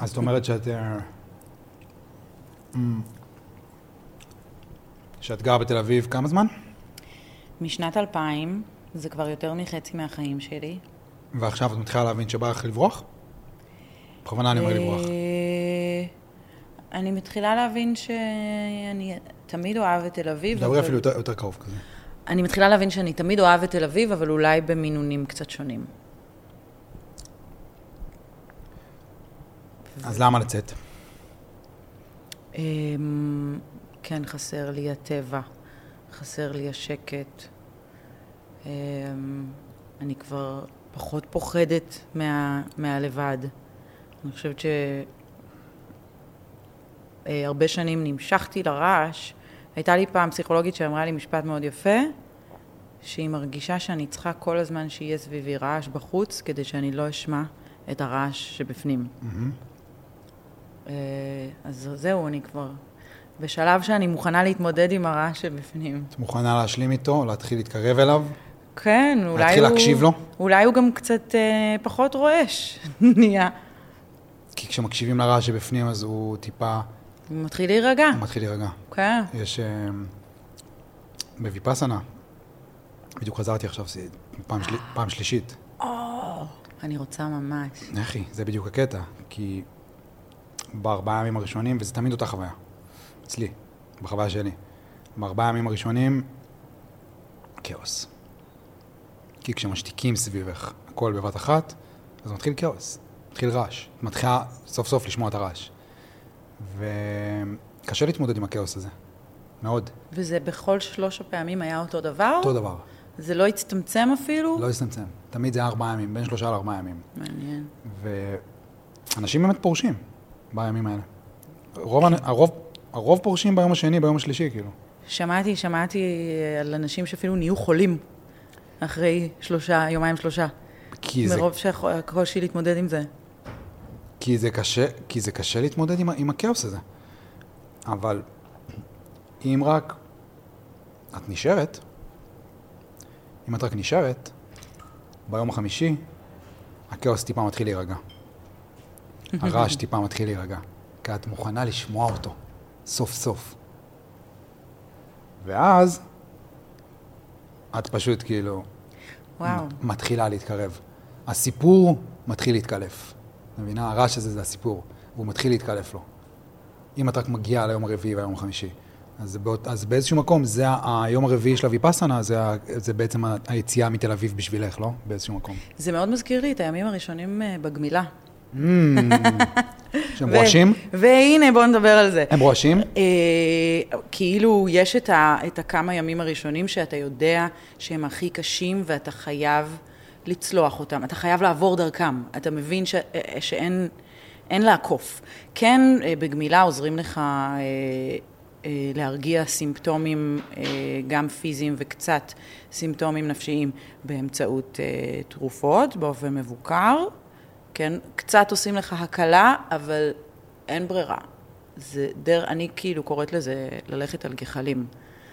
אז זאת אומרת שאת... אה, אמ, שאת גרה בתל אביב כמה זמן? משנת 2000, זה כבר יותר מחצי מהחיים שלי. ועכשיו את מתחילה להבין שבא לך לברוח? בכוונה אני אומר לברוח. אה, אני מתחילה להבין שאני תמיד אוהבת את תל אביב. דברי אפילו יותר- יותר קרוב כזה. אני מתחילה להבין שאני תמיד אוהבת את תל אביב, אבל אולי במינונים קצת שונים. אז למה לצאת? אמ, כן, חסר לי הטבע, חסר לי השקט. אמ, אני כבר פחות פוחדת מה, מהלבד. אני חושבת שהרבה שנים נמשכתי לרעש. הייתה לי פעם פסיכולוגית שאמרה לי משפט מאוד יפה, שהיא מרגישה שאני צריכה כל הזמן שיהיה סביבי רעש בחוץ, כדי שאני לא אשמע את הרעש שבפנים. אה, אז זהו, אני כבר בשלב שאני מוכנה להתמודד עם הרעש שבפנים. את מוכנה להשלים איתו, להתחיל להתקרב אליו? כן, אולי הוא... להתחיל להקשיב לו? אולי הוא גם קצת אה, פחות רועש נהיה. כי כשמקשיבים לרעש שבפנים אז הוא טיפה, הוא מתחיל להירגע. הוא מתחיל להירגע. כן. יש... אה, בוויפאסנה, בדיוק חזרתי עכשיו, פעם, של... פעם שלישית. אני רוצה ממש. אחי, זה בדיוק הקטע, כי בארבעה ימים הראשונים, וזה תמיד אותה חוויה, אצלי, בחוויה שלי, בארבעה ימים הראשונים, כאוס. כי כשמשתיקים סביבך הכל בבת אחת, אז מתחיל כאוס, מתחיל רעש. מתחילה סוף סוף לשמוע את הרעש. וקשה להתמודד עם הכאוס הזה, מאוד. וזה בכל שלוש הפעמים היה אותו דבר? אותו דבר, זה לא הצטמצם אפילו? לא יצטמצם. תמיד זה ארבעה ימים, בין שלושה לארבעה ימים. מעניין. ואנשים באמת פורשים בימים האלה. רוב, האנ- הרוב, הרוב פורשים ביום השני, ביום השלישי, כאילו. שמעתי, שמעתי על אנשים שאפילו נהיו חולים אחרי שלושה, יומיים שלושה. כי זה, מרוב שהקושי להתמודד עם זה. כי זה קשה, כי זה קשה להתמודד עם, עם הכאוס הזה. אבל אם רק את נשארת, אם את רק נשארת, ביום החמישי, הכאוס טיפה מתחיל להירגע. הרעש טיפה מתחיל להירגע. כי את מוכנה לשמוע אותו, סוף סוף. ואז, את פשוט כאילו וואו. מתחילה להתקרב. הסיפור מתחיל להתקלף. את מבינה? הרעש הזה זה הסיפור, והוא מתחיל להתקלף לו. אם את רק מגיעה ליום הרביעי והיום החמישי. אז, באות, אז באיזשהו מקום, זה היום הרביעי של הוויפאסנה, זה, זה בעצם היציאה מתל אביב בשבילך, לא? באיזשהו מקום. זה מאוד מזכיר לי את הימים הראשונים אה, בגמילה. שהם רועשים? והנה, בואו נדבר על זה. הם רועשים? אה, כאילו, יש את, הכמה ימים הראשונים שאתה יודע שהם הכי קשים ואתה חייב לצלוח אותם, אתה חייב לעבור דרכם, אתה מבין ש, אה, שאין אין לעקוף. כן, אה, בגמילה עוזרים לך אה, אה, להרגיע סימפטומים, אה, גם פיזיים וקצת סימפטומים נפשיים, באמצעות אה, תרופות, באופן מבוקר. כן, קצת עושים לך הקלה, אבל אין ברירה. זה דר... אני כאילו קוראת לזה ללכת על גחלים.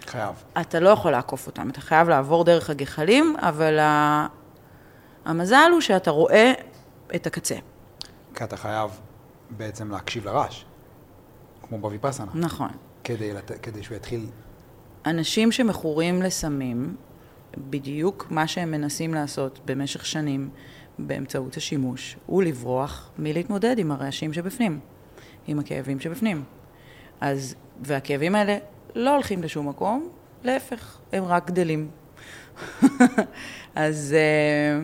חייב. אתה לא יכול לעקוף אותם, אתה חייב לעבור דרך הגחלים, אבל ה... המזל הוא שאתה רואה את הקצה. כי אתה חייב בעצם להקשיב לרעש, כמו בוויפאסנה, נכון. כדי, לת... כדי שהוא יתחיל... אנשים שמכורים לסמים, בדיוק מה שהם מנסים לעשות במשך שנים באמצעות השימוש, הוא לברוח מלהתמודד עם הרעשים שבפנים, עם הכאבים שבפנים. אז, והכאבים האלה לא הולכים לשום מקום, להפך, הם רק גדלים. אז, אה,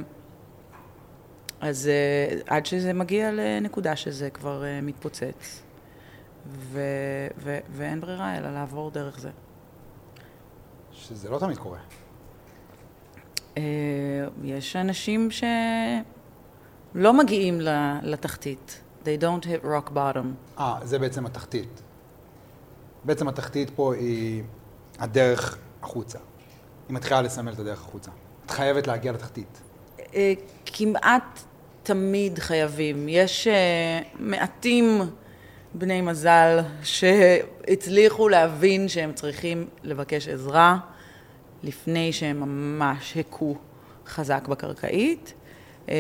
אז אה, עד שזה מגיע לנקודה שזה כבר אה, מתפוצץ, ו, ו, ואין ברירה אלא לעבור דרך זה. שזה לא תמיד קורה. יש אנשים שלא מגיעים לתחתית. They don't hit rock bottom. אה, זה בעצם התחתית. בעצם התחתית פה היא הדרך החוצה. היא מתחילה לסמל את הדרך החוצה. את חייבת להגיע לתחתית. אה, כמעט תמיד חייבים. יש אה, מעטים בני מזל שהצליחו להבין שהם צריכים לבקש עזרה לפני שהם ממש הכו חזק בקרקעית. אה,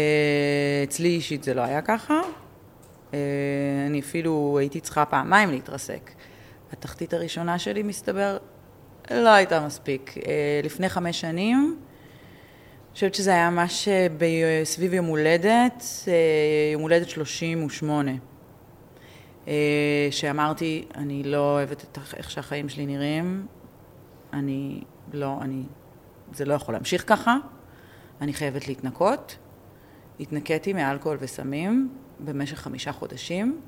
אצלי אישית זה לא היה ככה. אה, אני אפילו הייתי צריכה פעמיים להתרסק. התחתית הראשונה שלי, מסתבר, לא הייתה מספיק. אה, לפני חמש שנים, אני חושבת שזה היה ממש סביב יום הולדת, יום הולדת 38. אה, שאמרתי, אני לא אוהבת את איך שהחיים שלי נראים, אני לא, אני, זה לא יכול להמשיך ככה, אני חייבת להתנקות. התנקיתי מאלכוהול וסמים במשך חמישה חודשים,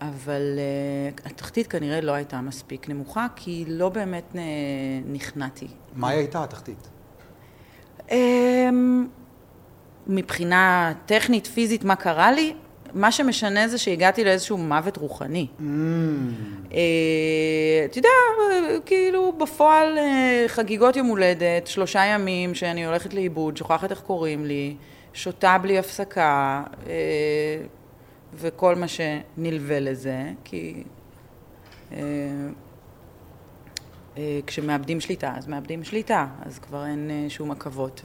אבל uh, התחתית כנראה לא הייתה מספיק נמוכה, כי לא באמת uh, נכנעתי. מהי הייתה התחתית? Um, מבחינה טכנית, פיזית, מה קרה לי? מה שמשנה זה שהגעתי לאיזשהו מוות רוחני. Mm. אה, אתה יודע, כאילו בפועל חגיגות יום הולדת, שלושה ימים שאני הולכת לאיבוד, שוכחת איך קוראים לי, שותה בלי הפסקה, אה, וכל מה שנלווה לזה, כי אה, אה, כשמאבדים שליטה, אז מאבדים שליטה, אז כבר אין שום עכבות.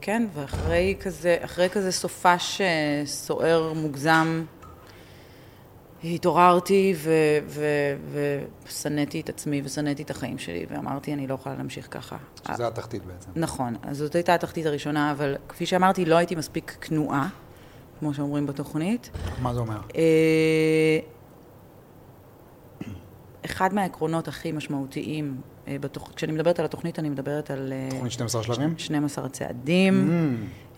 כן, ואחרי כזה, כזה סופש סוער מוגזם, התעוררתי ושנאתי את עצמי ושנאתי את החיים שלי, ואמרתי, אני לא יכולה להמשיך ככה. שזה התחתית בעצם. נכון, אז זאת הייתה התחתית הראשונה, אבל כפי שאמרתי, לא הייתי מספיק כנועה, כמו שאומרים בתוכנית. מה זה אומר? אה, אחד מהעקרונות הכי משמעותיים, אה, בתוכ... כשאני מדברת על התוכנית, אני מדברת על... אה, תוכנית 12 שלבים? 12 צעדים.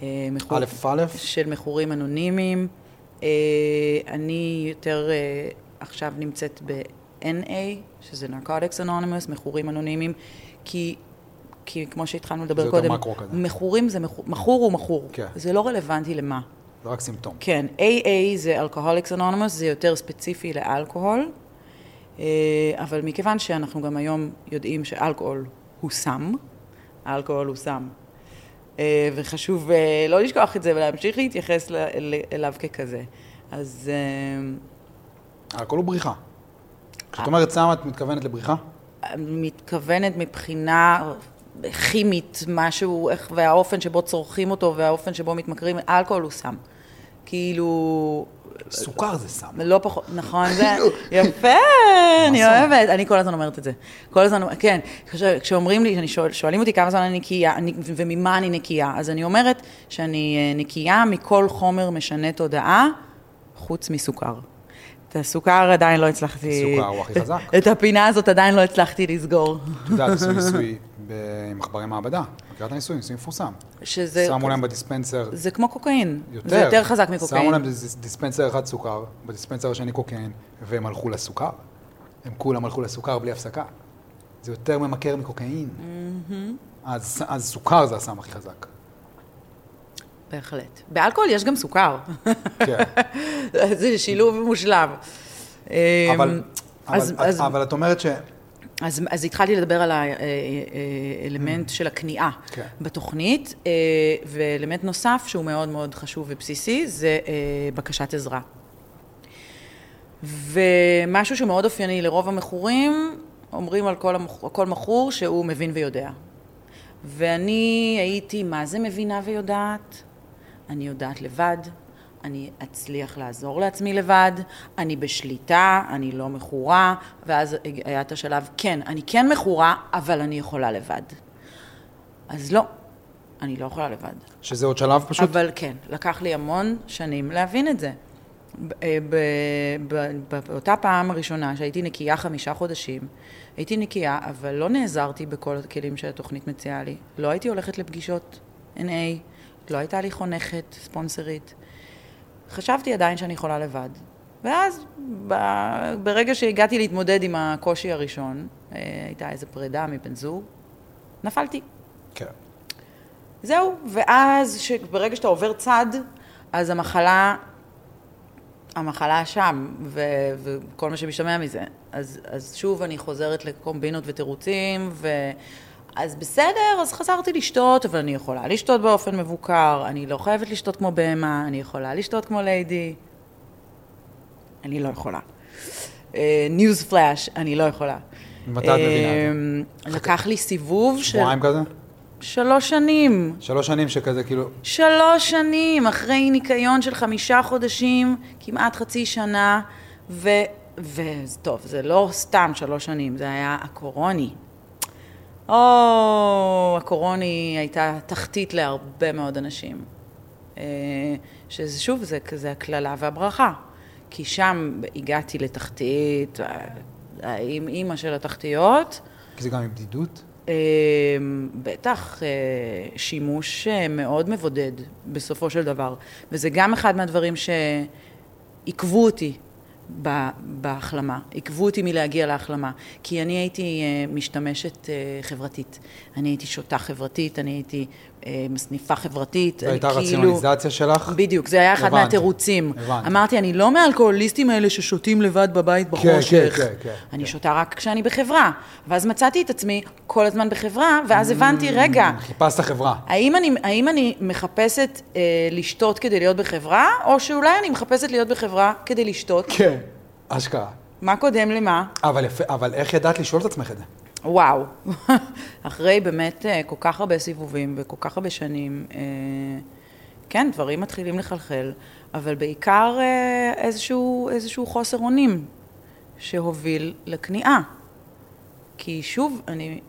Mm. א' א'? של מכורים אנונימיים. אה, אני יותר אה, עכשיו נמצאת ב-NA, שזה Narcotics Anonymous, מכורים אנונימיים, כי, כי כמו שהתחלנו לדבר זה יותר קודם, מקרו כזה. מכורים זה מכור, מכור הוא מכור. כן. זה לא רלוונטי למה. זה רק סימפטום. כן, AA זה Alcoholics Anonymous, זה יותר ספציפי לאלכוהול, אה, אבל מכיוון שאנחנו גם היום יודעים שאלכוהול הוא סם, אלכוהול הוא סם, וחשוב אה, לא לשכוח את זה ולהמשיך להתייחס אליו ככזה. אז אה, הכל הוא בריחה. כשאת אומרת סם, את מתכוונת לבריחה? מתכוונת מבחינה כימית, משהו, איך, והאופן שבו צורכים אותו והאופן שבו מתמכרים, אלכוהול הוא סם. כאילו, סוכר זה סם. לא פחות, נכון, זה יפה, אני. אוהבת, אני כל הזמן אומרת את זה. כל הזמן, כן, כש- כשאומרים לי, שואלים אותי כמה זמן אני נקייה, וממה אני נקייה, אז אני אומרת שאני אה, נקייה מכל חומר משנה תודעה, חוץ מסוכר. את הסוכר עדיין לא הצלחתי... סוכר הוא הכי חזק. את הפינה הזאת עדיין לא הצלחתי לסגור. את יודעת, עשו ניסוי במחברי מעבדה. מכירה את הניסוי? ניסוי מפורסם. שזה... שמו להם בדיספנסר זה כמו קוקאין. יותר. זה יותר חזק מקוקאין. שמו להם דיס- דיספנסר אחד סוכר, בדיספנסר השני קוקאין, והם הלכו לסוכר. הם כולם הלכו לסוכר בלי הפסקה. זה יותר ממכר מקוקאין. אז אז סוכר זה הסם הכי חזק. בהחלט. באלכוהול יש גם סוכר. כן. זה שילוב מושלם. אבל, אבל, אז- את, אז- אבל את אומרת ש... אז, אז התחלתי לדבר על האלמנט של הכניעה כן. בתוכנית, אה, ואלמנט נוסף שהוא מאוד מאוד חשוב ובסיסי זה אה, בקשת עזרה. ומשהו שמאוד אופייני לרוב המכורים, אומרים על כל, המכ... כל מכור שהוא מבין ויודע. ואני הייתי, מה זה מבינה ויודעת? אני יודעת לבד, אני אצליח לעזור לעצמי לבד, אני בשליטה, אני לא מכורה, ואז היה את השלב, כן, אני כן מכורה, אבל אני יכולה לבד. אז לא, אני לא יכולה לבד. שזה עוד שלב פשוט? אבל כן, לקח לי המון שנים להבין את זה. אה, באותה פעם הראשונה שהייתי נקייה חמישה חודשים, הייתי נקייה, אבל לא נעזרתי בכל הכלים שהתוכנית מציעה לי. לא הייתי הולכת לפגישות NA, לא הייתה לי חונכת, ספונסרית. חשבתי עדיין שאני יכולה לבד. ואז, ברגע שהגעתי להתמודד עם הקושי הראשון, אה, הייתה איזו פרידה מבן זוג, נפלתי. כן. זהו, ואז. ברגע שאתה עובר צד, אז המחלה, המחלה שם, ו... וכל מה שמשתמע מזה. אז, אז שוב אני חוזרת לקומבינות ותירוצים, ו... אז בסדר, אז חזרתי לשתות, אבל אני יכולה לשתות באופן מבוקר, אני לא חייבת לשתות כמו בהמה, אני יכולה לשתות כמו ליידי. אני לא יכולה. ניוז פלאש, אני לא יכולה. מתי את מבינה אה, לקח לי סיבוב של... שבועיים כזה? שלוש שנים. שלוש שנים שכזה, כאילו, שלוש שנים, אחרי ניקיון של חמישה חודשים, כמעט חצי שנה, ו... וטוב, זה לא סתם שלוש שנים, זה היה הקורוני. או, הקורוני הייתה תחתית להרבה מאוד אנשים. אה, שזה שוב, זה כזה הקללה והברכה. כי שם הגעתי לתחתית, אה, עם אימא של התחתיות. כי זה גם עם בדידות? אה, בטח, שימוש מאוד מבודד בסופו של דבר. וזה גם אחד מהדברים שעיכבו אותי בהחלמה, עיכבו אותי מלהגיע להחלמה. כי אני הייתי אה, משתמשת אה, חברתית. אני הייתי שותה חברתית, אני הייתי אה, מסניפה חברתית. זו אני הייתה כאילו- רציונליזציה שלך? בדיוק, זה היה אחד הבנתי, מהתירוצים. הבנתי. אמרתי, אני לא מהאלכוהוליסטים האלה ששותים לבד בבית בחושך. כן, כן, אני כן. שותה רק כשאני בחברה. ואז מצאתי את עצמי כל הזמן בחברה, ואז הבנתי, רגע, חיפשת חברה. האם אני, האם אני מחפשת אה, לשתות כדי להיות בחברה, או שאולי אני מחפשת להיות בחברה כדי לשתות? כן, אשכרה. מה קודם למה? אבל, יפה, אבל איך ידעת לשאול את עצמך את זה? וואו. אחרי באמת אה, כל כך הרבה סיבובים וכל כך הרבה שנים, אה, כן, דברים מתחילים לחלחל, אבל בעיקר אה, איזשהו, איזשהו חוסר אונים שהוביל לכניעה. כי שוב, אני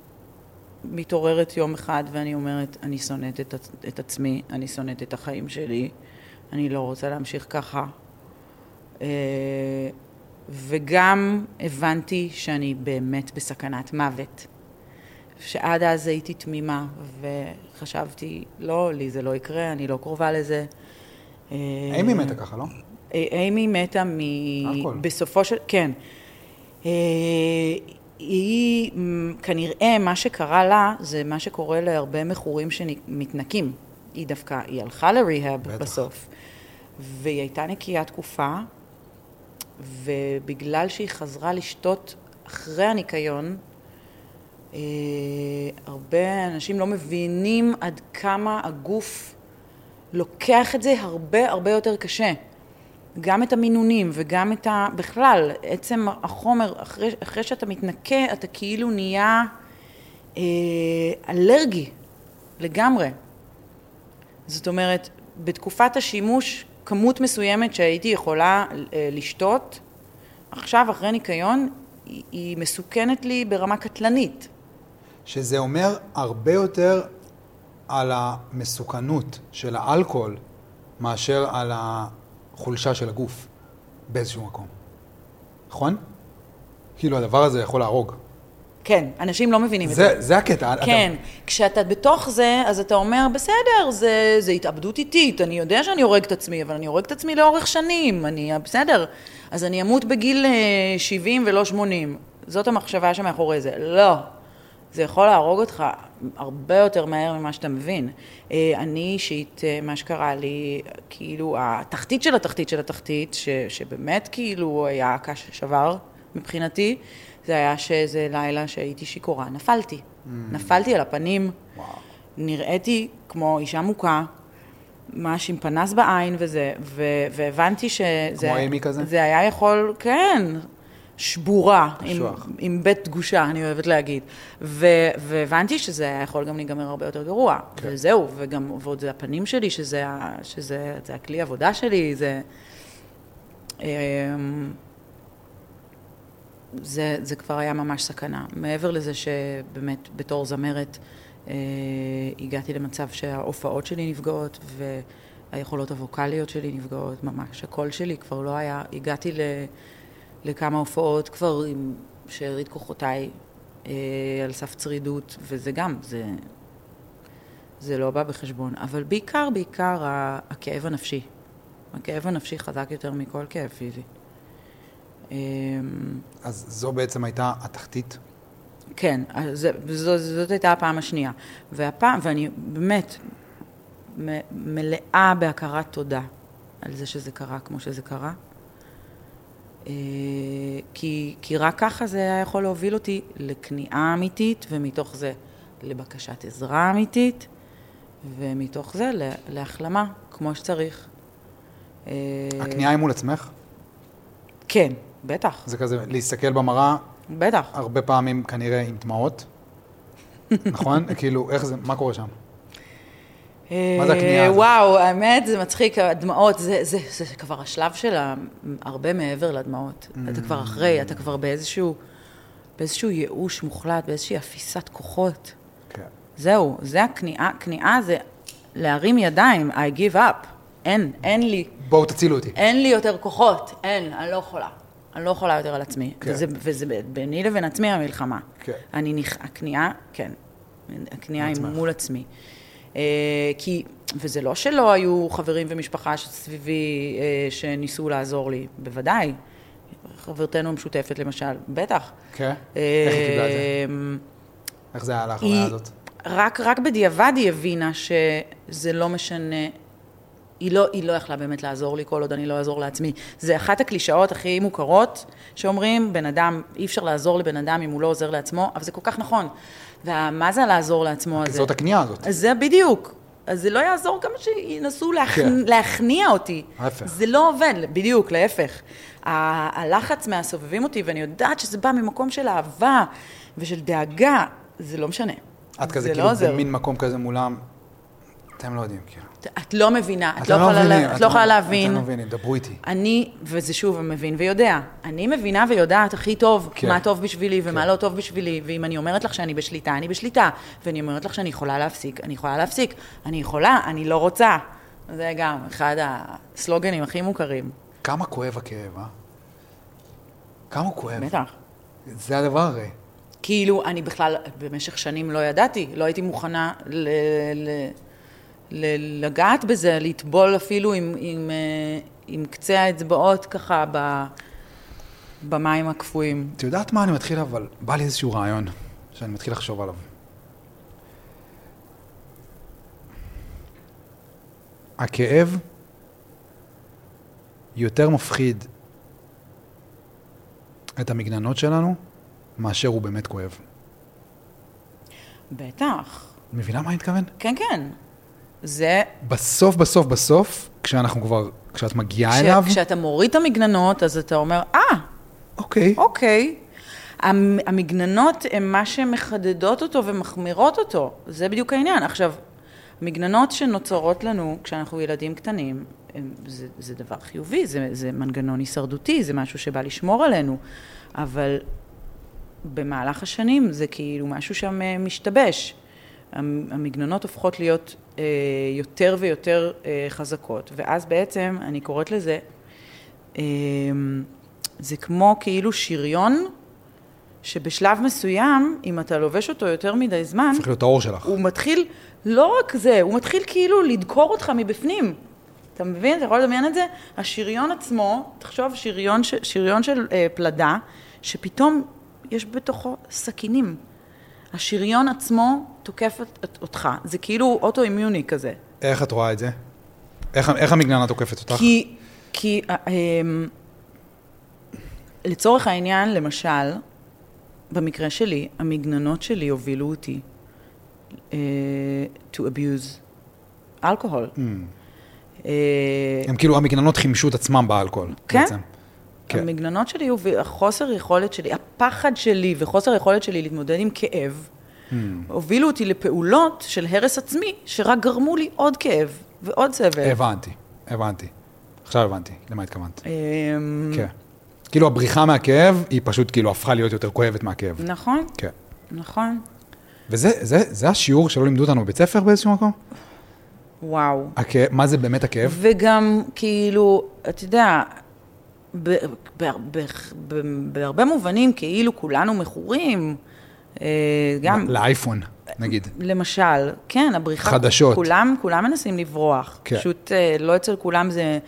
מתעוררת יום אחד ואני אומרת, אני שונאת את, את עצמי, אני שונאת את החיים שלי, אני לא רוצה להמשיך ככה. אה, וגם הבנתי שאני באמת בסכנת מוות. שעד אז הייתי תמימה, וחשבתי, לא, לי זה לא יקרה, אני לא קרובה לזה. אה, אימי מתה ככה, לא? אימי מתה מ... אלכוהול. בסופו של... כן. אה, היא, כנראה מה שקרה לה, זה מה שקורה להרבה מכורים שמתנקים. היא דווקא, היא הלכה לריהאב בטח. בסוף. והיא הייתה נקייה תקופה, ובגלל שהיא חזרה לשתות אחרי הניקיון, אה, הרבה אנשים לא מבינים עד כמה הגוף לוקח את זה הרבה הרבה יותר קשה. גם את המינונים וגם את ה... בכלל, עצם החומר, אחרי, אחרי שאתה מתנקה, אתה כאילו נהיה אה, אלרגי לגמרי. זאת אומרת, בתקופת השימוש, כמות מסוימת שהייתי יכולה אה, לשתות, עכשיו, אחרי ניקיון, היא, מסוכנת לי ברמה קטלנית. שזה אומר הרבה יותר על המסוכנות של האלכוהול מאשר על החולשה של הגוף באיזשהו מקום. נכון? כאילו הדבר הזה יכול להרוג. כן, אנשים לא מבינים את זה, זה הקטע. כן, כשאתה בתוך זה, אז אתה אומר, בסדר, זה, זה התאבדות איטית, אני יודע שאני הורג את עצמי, אבל אני הורג את עצמי לאורך שנים, אני, בסדר, אז אני אמות בגיל אה, 70 ולא 80. זאת המחשבה שמאחורי זה. לא, זה יכול להרוג אותך הרבה יותר מהר ממה שאתה מבין. אה, אני אישית, אה, מה שקרה לי, כאילו, התחתית של התחתית של התחתית, ש, שבאמת כאילו היה קש שבר מבחינתי, זה היה שאיזה לילה שהייתי שיכורה, נפלתי. Mm. נפלתי על הפנים, וואו. נראיתי כמו אישה מוכה, ממש עם פנס בעין וזה, ו- והבנתי שזה... כמו אימי כזה? זה היה יכול, כן, שבורה, עם. עם בית דגושה, אני אוהבת להגיד. ו- והבנתי שזה היה יכול גם להיגמר הרבה יותר גרוע. כן. וזהו, וגם, ועוד זה הפנים שלי, שזה, שזה זה הכלי עבודה שלי, זה... זה, זה כבר היה ממש סכנה. מעבר לזה שבאמת בתור זמרת אה, הגעתי למצב שההופעות שלי נפגעות והיכולות הווקאליות שלי נפגעות ממש. הקול שלי כבר לא היה, הגעתי ל, לכמה הופעות כבר עם שארית כוחותיי אה, על סף צרידות, וזה גם, זה, זה לא בא בחשבון. אבל בעיקר, בעיקר הכאב הנפשי. הכאב הנפשי חזק יותר מכל כאב פיזי. אמ, אז זו בעצם הייתה התחתית. כן, אז זה, זו, זאת הייתה הפעם השנייה. והפעם, ואני באמת מ- מלאה בהכרת תודה על זה שזה קרה כמו שזה קרה. אה, כי, כי רק ככה זה היה יכול להוביל אותי לכניעה אמיתית, ומתוך זה לבקשת עזרה אמיתית, ומתוך זה לה- להחלמה, כמו שצריך. אה, הכניעה היא מול עצמך. כן, בטח, זה כזה להסתכל במראה בטח. הרבה פעמים כנראה עם דמעות. נכון? כאילו, איך זה, מה קורה שם? מה זה הכניעה אה, הזאת? וואו, האמת, זה מצחיק, הדמעות, זה, זה, זה כבר השלב של הרבה מעבר לדמעות. אתה כבר אחרי, אתה כבר באיזשהו, באיזשהו ייאוש מוחלט, באיזושהי אפיסת כוחות. כן. זהו, זה הכניעה, כניעה זה להרים ידיים, I give up. אין, אין לי, בואו תצילו אותי. אין לי יותר כוחות, אין, אני לא יכולה. אני לא יכולה יותר על עצמי. כן. וזה, וזה ביני לבין עצמי המלחמה. כן. אני נכ... הכניעה, כן. הכניעה היא. מול עצמי. אה, כי, וזה לא שלא היו חברים ומשפחה סביבי אה, שניסו לעזור לי, בוודאי. חברתנו המשותפת למשל, בטח. כן? איך היא קיבלה את זה? איך זה היה החוויה היא, הזאת? רק, רק בדיעבד היא הבינה שזה לא משנה, היא לא, היא לא יכלה באמת לעזור לי כל עוד אני לא אעזור לעצמי. זה אחת הקלישאות הכי מוכרות שאומרים, בן אדם, אי אפשר לעזור לבן אדם אם הוא לא עוזר לעצמו, אבל זה כל כך נכון. ומה זה לעזור לעצמו הזה? זאת הכניעה הזאת. זה בדיוק. אז זה לא יעזור כמה שינסו להכ... כן. להכניע אותי. ההפך. זה לא עובד, בדיוק, להפך. ה- הלחץ מהסובבים אותי, ואני יודעת שזה בא ממקום של אהבה ושל דאגה, זה לא משנה. את כזה זה כאילו לא. במין מקום כזה מולם, אתם לא יודעים, כאילו. את לא מבינה, את אתם לא יכולה, מבינים, לה- את אתם לא יכולה אתם להבין. לא מבינים, דברו איתי. אני, וזה שוב, מבין ויודע, אני מבינה ויודעת הכי טוב כן. מה טוב בשבילי ומה כן. לא טוב בשבילי, ואם אני אומרת לך שאני בשליטה, אני בשליטה, ואני אומרת לך שאני יכולה להפסיק, אני יכולה להפסיק, אני יכולה, אני לא רוצה. זה גם אחד הסלוגנים הכי מוכרים, כמה כואב הכאב, אה? כמה הוא כואב. בטח. זה הדבר הרי. כאילו, אני בכלל במשך שנים לא ידעתי, לא הייתי מוכנה ל- ל- לגעת בזה, לטבול אפילו עם, עם, אה, עם קצה האצבעות ככה ב, במים הקפואים. את יודעת מה אני מתחיל, אבל בא לי איזשהו רעיון שאני מתחיל לחשוב עליו. הכאב יותר מפחיד את המגננות שלנו מאשר הוא באמת כואב. בטח. מבינה מה אני מתכוון? כן, כן. זה, בסוף, בסוף, בסוף, כשאנחנו כבר, כשאת מגיעה כש, אליו, כשאתה מוריד את המגננות, אז אתה אומר, אה, אוקיי, אוקיי. המ- המגננות הן מה שמחדדות אותו ומחמירות אותו. זה בדיוק העניין. עכשיו, מגננות שנוצרות לנו כשאנחנו ילדים קטנים, זה, זה דבר חיובי, זה, זה מנגנון הישרדותי, זה משהו שבא לשמור עלינו, אבל במהלך השנים זה כאילו משהו שם אה, משתבש. המ- המגננות הופכות להיות יותר ויותר אה, חזקות, ואז בעצם, אני קוראת לזה, אה, זה כמו כאילו שריון, שבשלב מסוים, אם אתה לובש אותו יותר מדי זמן, הופך להיות האור שלך. הוא מתחיל, לא רק זה, הוא מתחיל כאילו לדקור אותך מבפנים. אתה מבין? אתה יכול לדמיין את זה? השריון עצמו, תחשוב, שריון, ש, שריון של אה, פלדה, שפתאום יש בתוכו סכינים. השריון עצמו תוקף אותך. זה כאילו אוטו-אימיוני כזה. איך את רואה את זה? איך, איך המגננה תוקפת אותך? כי, כי אה, אמ, לצורך העניין, למשל, במקרה שלי, המגננות שלי הובילו אותי uh, to abuse אלכוהול. Mm. אה, הם כאילו, המגננות חימשו את עצמם באלכוהול. כן. בעצם. כן. המגננות שלי, החוסר יכולת שלי, הפחד שלי וחוסר היכולת שלי להתמודד עם כאב. הובילו אותי לפעולות של הרס עצמי, שרק גרמו לי עוד כאב ועוד סבל. הבנתי, הבנתי. עכשיו הבנתי למה התכוונת. אמ, כן. כאילו הבריחה מהכאב, היא פשוט כאילו הפכה להיות יותר כואבת מהכאב. נכון, כן. נכון. וזה זה, זה השיעור שלא לימדו אותנו בבית ספר באיזשהו מקום? וואו. הכאב, מה זה באמת הכאב? וגם, כאילו, אתה יודע, ב- ב- ב- ב- בהרבה מובנים, כאילו כולנו מכורים. אה, גם, לאייפון, נגיד. למשל, כן, הבריחה, חדשות. כולם, כולם מנסים לברוח. כן. פשוט אה, לא אצל כולם זה,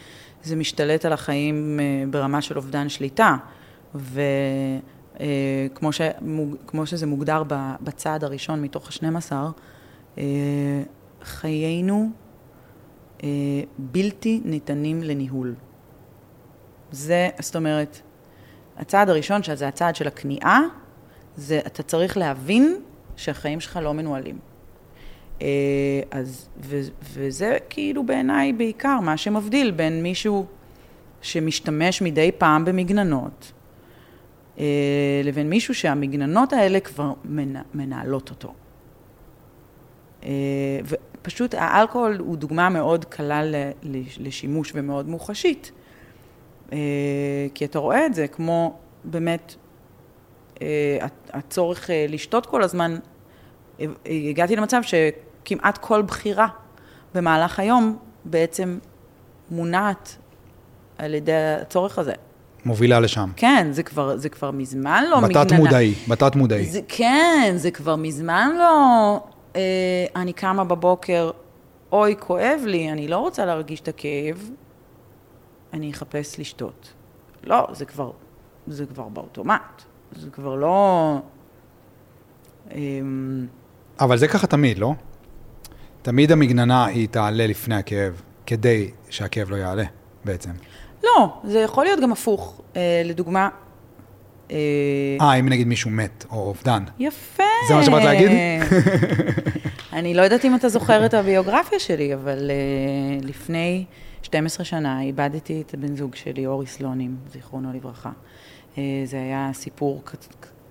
זה משתלט על החיים אה, ברמה של אובדן שליטה. וכמו כמו שזה מוגדר בצעד הראשון מתוך ה-12, אה, חיינו בלתי ניתנים לניהול. זה, זאת אומרת, הצעד הראשון, שזה הצעד של הכניעה, זה אתה צריך להבין שהחיים שלך לא מנוהלים. אה, אז, ו, וזה כאילו בעיניי בעיקר מה שמבדיל בין מישהו שמשתמש מדי פעם במגננות, אה, לבין מישהו שהמגננות האלה כבר מנ, מנהלות אותו. אה, ופשוט האלכוהול הוא דוגמה מאוד קלה לשימוש ומאוד מוחשית. כי אתה רואה את זה כמו באמת הצורך אה, לשתות כל הזמן. אה, הגעתי למצב שכמעט כל בחירה במהלך היום בעצם מונעת על ידי הצורך הזה. מובילה לשם. כן, זה כבר, זה כבר מזמן לא בתת מודעי, בתת מודעי. זה, כן, זה כבר מזמן לא... אה, אני קמה בבוקר, אוי, כואב לי, אני לא רוצה להרגיש את הכאב, אני אחפש לשתות. לא, זה כבר, זה כבר באוטומט. זה כבר לא... אה, אבל זה ככה תמיד, לא? תמיד המגננה היא תעלה לפני הכאב, כדי שהכאב לא יעלה, בעצם. לא, זה יכול להיות גם הפוך. אה, לדוגמה... אה, אה, אם נגיד מישהו מת, או אובדן. יפה. זה מה שבאת להגיד? אני לא יודעת אם אתה זוכר את הביוגרפיה שלי, אבל uh, לפני 12 שנה איבדתי את הבן זוג שלי, אורי סלונים, זיכרונו לברכה. Uh, זה היה סיפור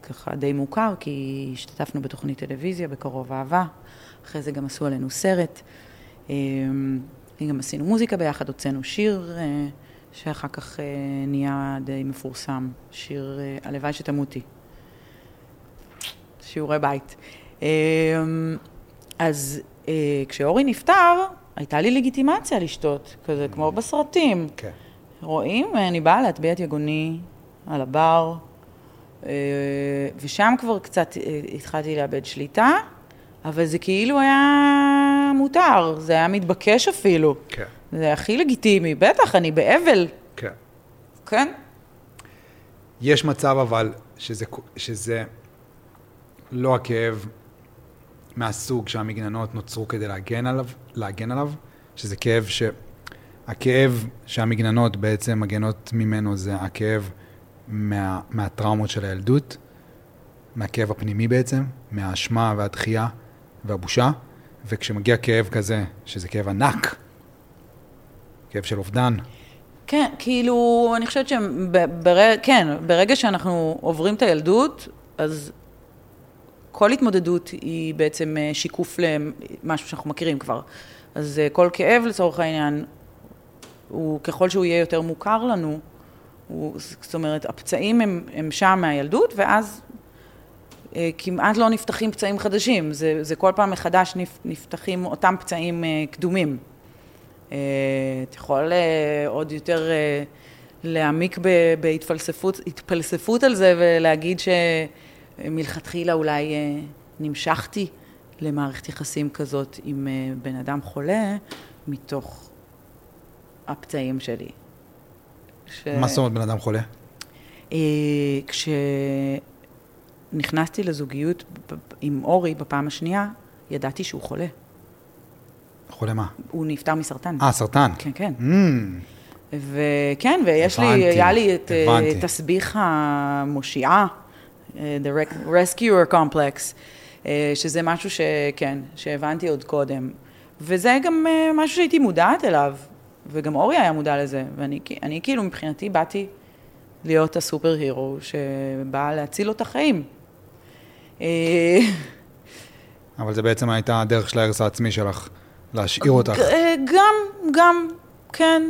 ככה די מוכר, כי השתתפנו בתוכנית טלוויזיה בקרוב אהבה, אחרי זה גם עשו עלינו סרט. Uh, גם עשינו מוזיקה ביחד, הוצאנו שיר uh, שאחר כך נהיה די מפורסם, שיר הלוואי שתמותי. שיעורי בית. אז אה, כשאורי נפטר, הייתה לי לגיטימציה לשתות, כזה כמו בסרטים. כן. רואים? אני באה להטביע את יגוני על הבר, אה, ושם כבר קצת אה, התחלתי לאבד שליטה, אבל זה כאילו היה מותר, זה היה מתבקש אפילו. כן. זה הכי לגיטימי, בטח, אני באבל, כן. כן? יש מצב אבל שזה, שזה לא הכאב מהסוג שהמגננות נוצרו כדי להגן עליו, להגן עליו, שזה כאב ש... הכאב שהמגננות בעצם מגנות ממנו זה הכאב מה, מהטראומות של הילדות, מהכאב הפנימי בעצם, מהאשמה והדחייה והבושה, וכשמגיע כאב כזה, שזה כאב ענק, כאב של אובדן, כן, כאילו, אני חושבת שברגע, כן, ברגע שאנחנו עוברים את הילדות, אז כל התמודדות היא בעצם אה, שיקוף למשהו שאנחנו מכירים כבר. אז אה, כל כאב לצורך העניין, הוא, ככל שהוא יהיה יותר מוכר לנו, הוא, זאת אומרת, הפצעים הם, הם שם מהילדות, ואז אה, כמעט לא נפתחים פצעים חדשים. זה, זה כל פעם מחדש נפ, נפתחים אותם פצעים אה, קדומים. אה, אתה יכול אה, עוד יותר אה, להעמיק ב, בהתפלספות התפלספות על זה ולהגיד ש... מלכתחילה אולי אה, נמשכתי למערכת יחסים כזאת עם אה, בן אדם חולה, מתוך הפצעים שלי. ש... מה זאת אומרת בן אדם חולה? אה, כשנכנסתי לזוגיות עם אורי בפעם השנייה, ידעתי שהוא חולה. חולה מה? הוא נפטר מסרטן. אה, סרטן. כן, כן. Mm. וכן, ויש הבנתי, לי, היה לי את הבנתי. תסביך המושיעה. The Rescuer Complex, שזה משהו שכן, שהבנתי עוד קודם. וזה גם משהו שהייתי מודעת אליו, וגם אורי היה מודע לזה, ואני אני, כאילו מבחינתי באתי להיות הסופר הירו שבא להציל לו את החיים. אבל זה בעצם הייתה הדרך של ההרס העצמי שלך, להשאיר אותך. גם, גם, כן,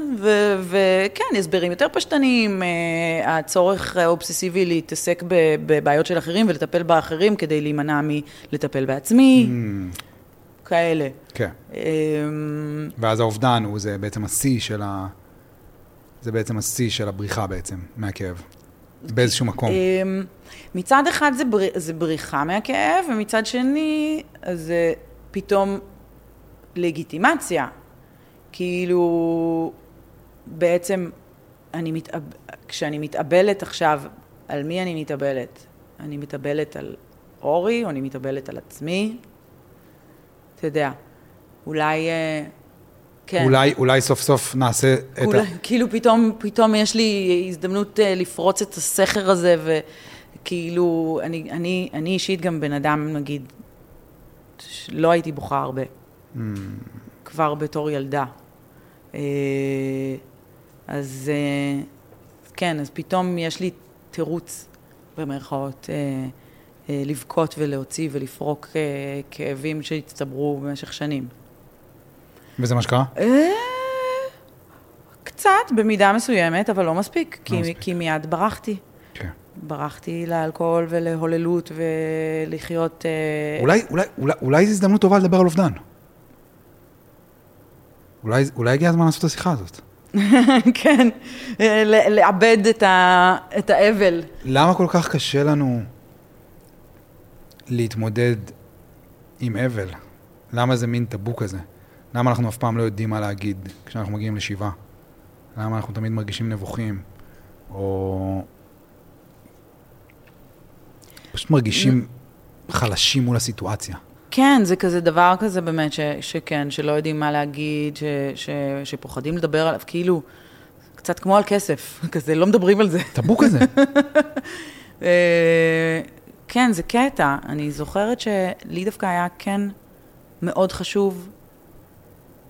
וכן, הסברים יותר פשטניים, אה, הצורך האובססיבי להתעסק בבעיות של אחרים ולטפל באחרים כדי להימנע מלטפל בעצמי, mm. כאלה. כן. אמ, ואז האובדן הוא זה בעצם השיא של ה... זה בעצם השיא של הבריחה בעצם, מהכאב, באיזשהו מקום. אמ, מצד אחד זה, בר... זה בריחה מהכאב, ומצד שני זה פתאום לגיטימציה. כאילו, בעצם, אני מתאב... כשאני מתאבלת עכשיו, על מי אני מתאבלת? אני מתאבלת על אורי, או אני מתאבלת על עצמי? אתה יודע, אולי... אה, כן. אולי, אולי סוף סוף נעשה אולי, את ה... כאילו פתאום, פתאום יש לי הזדמנות אה, לפרוץ את הסכר הזה, וכאילו, אני, אני, אני אישית גם בן אדם, נגיד, לא הייתי בוכה הרבה. Mm. כבר בתור ילדה. אה, אז כן, אז פתאום יש לי תירוץ, במרכאות, לבכות ולהוציא ולפרוק אה, כאבים שהצטברו במשך שנים. וזה מה שקרה? אה, קצת, במידה מסוימת, אבל לא מספיק, כי, מספיק. כי מיד ברחתי. כן. ברחתי לאלכוהול ולהוללות ולחיות... אה, אולי, אולי, אולי, אולי זו הזדמנות טובה לדבר על אובדן. אולי, אולי הגיע הזמן לעשות את השיחה הזאת. כן, אה, ל- לאבד את, ה, את האבל. למה כל כך קשה לנו להתמודד עם אבל? למה זה מין טאבו כזה? למה אנחנו אף פעם לא יודעים מה להגיד כשאנחנו מגיעים לשבעה? למה אנחנו תמיד מרגישים נבוכים? או פשוט מרגישים חלשים מול הסיטואציה. כן, זה כזה דבר כזה באמת, ש, שכן, שלא יודעים מה להגיד, ש, ש, שפוחדים לדבר עליו, כאילו, קצת כמו על כסף, כזה, לא מדברים על זה. טאבו כזה. כן, זה קטע. אני זוכרת שלי דווקא היה כן מאוד חשוב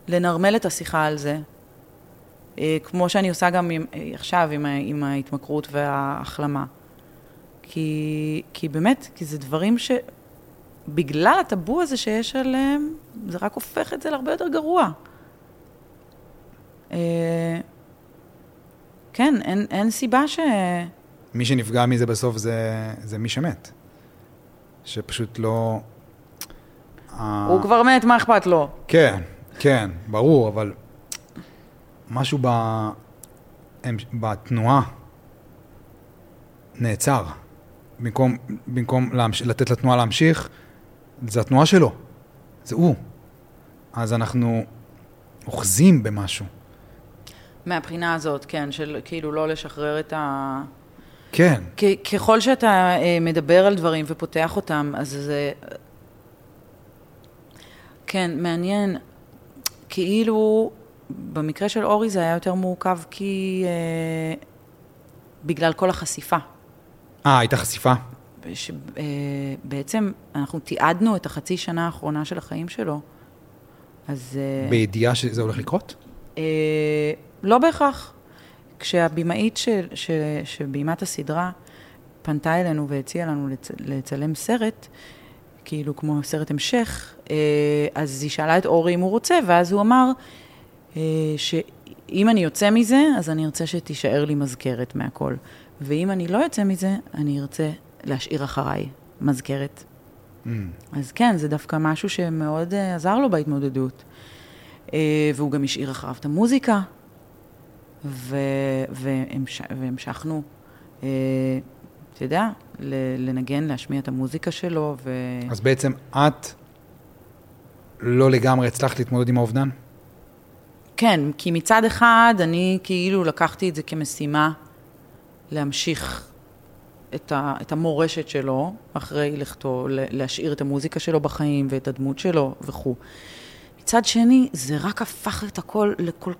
לנרמל את השיחה על זה, אה, כמו שאני עושה גם עם, אה, עכשיו עם, עם ההתמכרות וההחלמה. כי, כי באמת, כי זה דברים ש... בגלל הטאבו הזה שיש עליהם, זה רק הופך את זה להרבה יותר גרוע. אה, כן, אין, אין סיבה ש... מי שנפגע מזה בסוף זה, זה מי שמת. שפשוט לא... ה- הוא כבר מת, מה אכפת לו? כן, כן, ברור, אבל משהו ב... בתנועה נעצר. במקום, במקום להמש... לתת לתנועה להמשיך, זה התנועה שלו, זה הוא. אז אנחנו אוחזים במשהו. מהבחינה הזאת, כן, של כאילו לא לשחרר את ה... כן, ככל שאתה אה, מדבר על דברים ופותח אותם, אז זה... כן, מעניין. כאילו, במקרה של אורי זה היה יותר מורכב כי... אה, בגלל כל החשיפה. אה, הייתה חשיפה? ש, אה, אנחנו תיעדנו את החצי שנה האחרונה של החיים שלו. אז... אה, בידיעה שזה הולך לקרות? אה, לא בהכרח. כשהבימאית של, של, של בימת הסדרה פנתה אלינו והציעה לנו לצ, לצלם סרט, כאילו כמו סרט המשך, אה, אז היא שאלה את אורי אם הוא רוצה, ואז הוא אמר אה, שאם אני יוצא מזה, אז אני ארצה שתישאר לי מזכרת מהכל. ואם אני לא יוצא מזה, אני ארצה להשאיר אחריי מזכרת. Mm. אז כן, זה דווקא משהו שמאוד אה, עזר לו בהתמודדות. והוא גם השאיר אחריו את המוזיקה, ו, והמש, והמשכנו, אה, אתה יודע, לנגן, להשמיע את המוזיקה שלו, ו... אז בעצם את לא לגמרי הצלחת להתמודד עם האובדן? כן, כי מצד אחד אני כאילו לקחתי את זה כמשימה להמשיך את, ה, את המורשת שלו אחרי לכתו, להשאיר את המוזיקה שלו בחיים ואת הדמות שלו וכו'. מצד שני, זה רק הפך את הכל לכל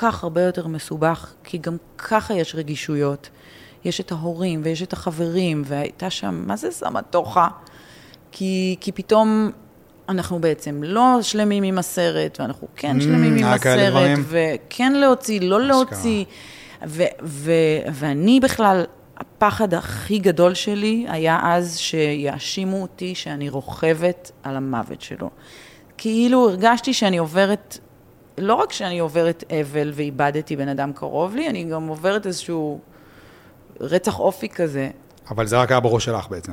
כך הרבה יותר מסובך, כי גם ככה יש רגישויות. יש את ההורים ויש את החברים, והייתה שם, מה זה סמטוחה? כי, כי פתאום אנחנו בעצם לא שלמים עם הסרט, ואנחנו כן Mm, שלמים עם הסרט? וכן להוציא, לא להוציא. ו- ו- ואני בכלל, הפחד הכי גדול שלי היה אז שיאשימו אותי שאני רוכבת על המוות שלו. כאילו הרגשתי שאני עוברת, לא רק שאני עוברת אבל ואיבדתי בן אדם קרוב לי, אני גם עוברת איזשהו רצח אופי כזה. אבל זה רק היה בראש שלך בעצם.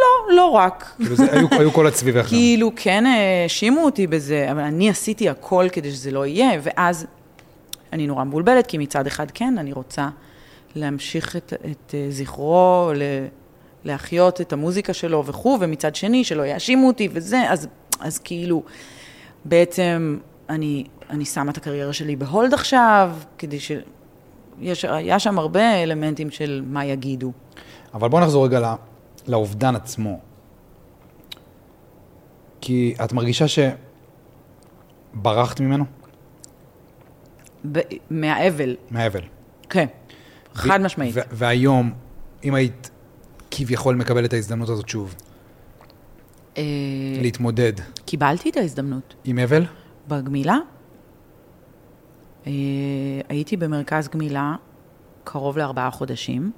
לא, לא רק. כאילו זה, היו, היו כל הצביבך. כאילו, כן האשימו אותי בזה, אבל אני עשיתי הכל כדי שזה לא יהיה, ואז אני נורא מבולבלת, כי מצד אחד כן, אני רוצה להמשיך את, את אה, זכרו, ל, להחיות את המוזיקה שלו וכו', ומצד שני, שלא יאשימו אותי וזה, אז, אז כאילו, בעצם אני, אני שמה את הקריירה שלי בהולד עכשיו, כדי ש... יש, היה שם הרבה אלמנטים של מה יגידו. אבל בוא נחזור רגע לא, לאובדן עצמו. כי את מרגישה שברחת ממנו? ב, מהאבל, מהאבל. כן, חד ו- משמעית. ו- והיום, אם היית כביכול מקבלת את ההזדמנות הזאת שוב, אה, להתמודד קיבלתי את ההזדמנות. עם אבל, בגמילה. אה, הייתי במרכז גמילה קרוב לארבעה חודשים.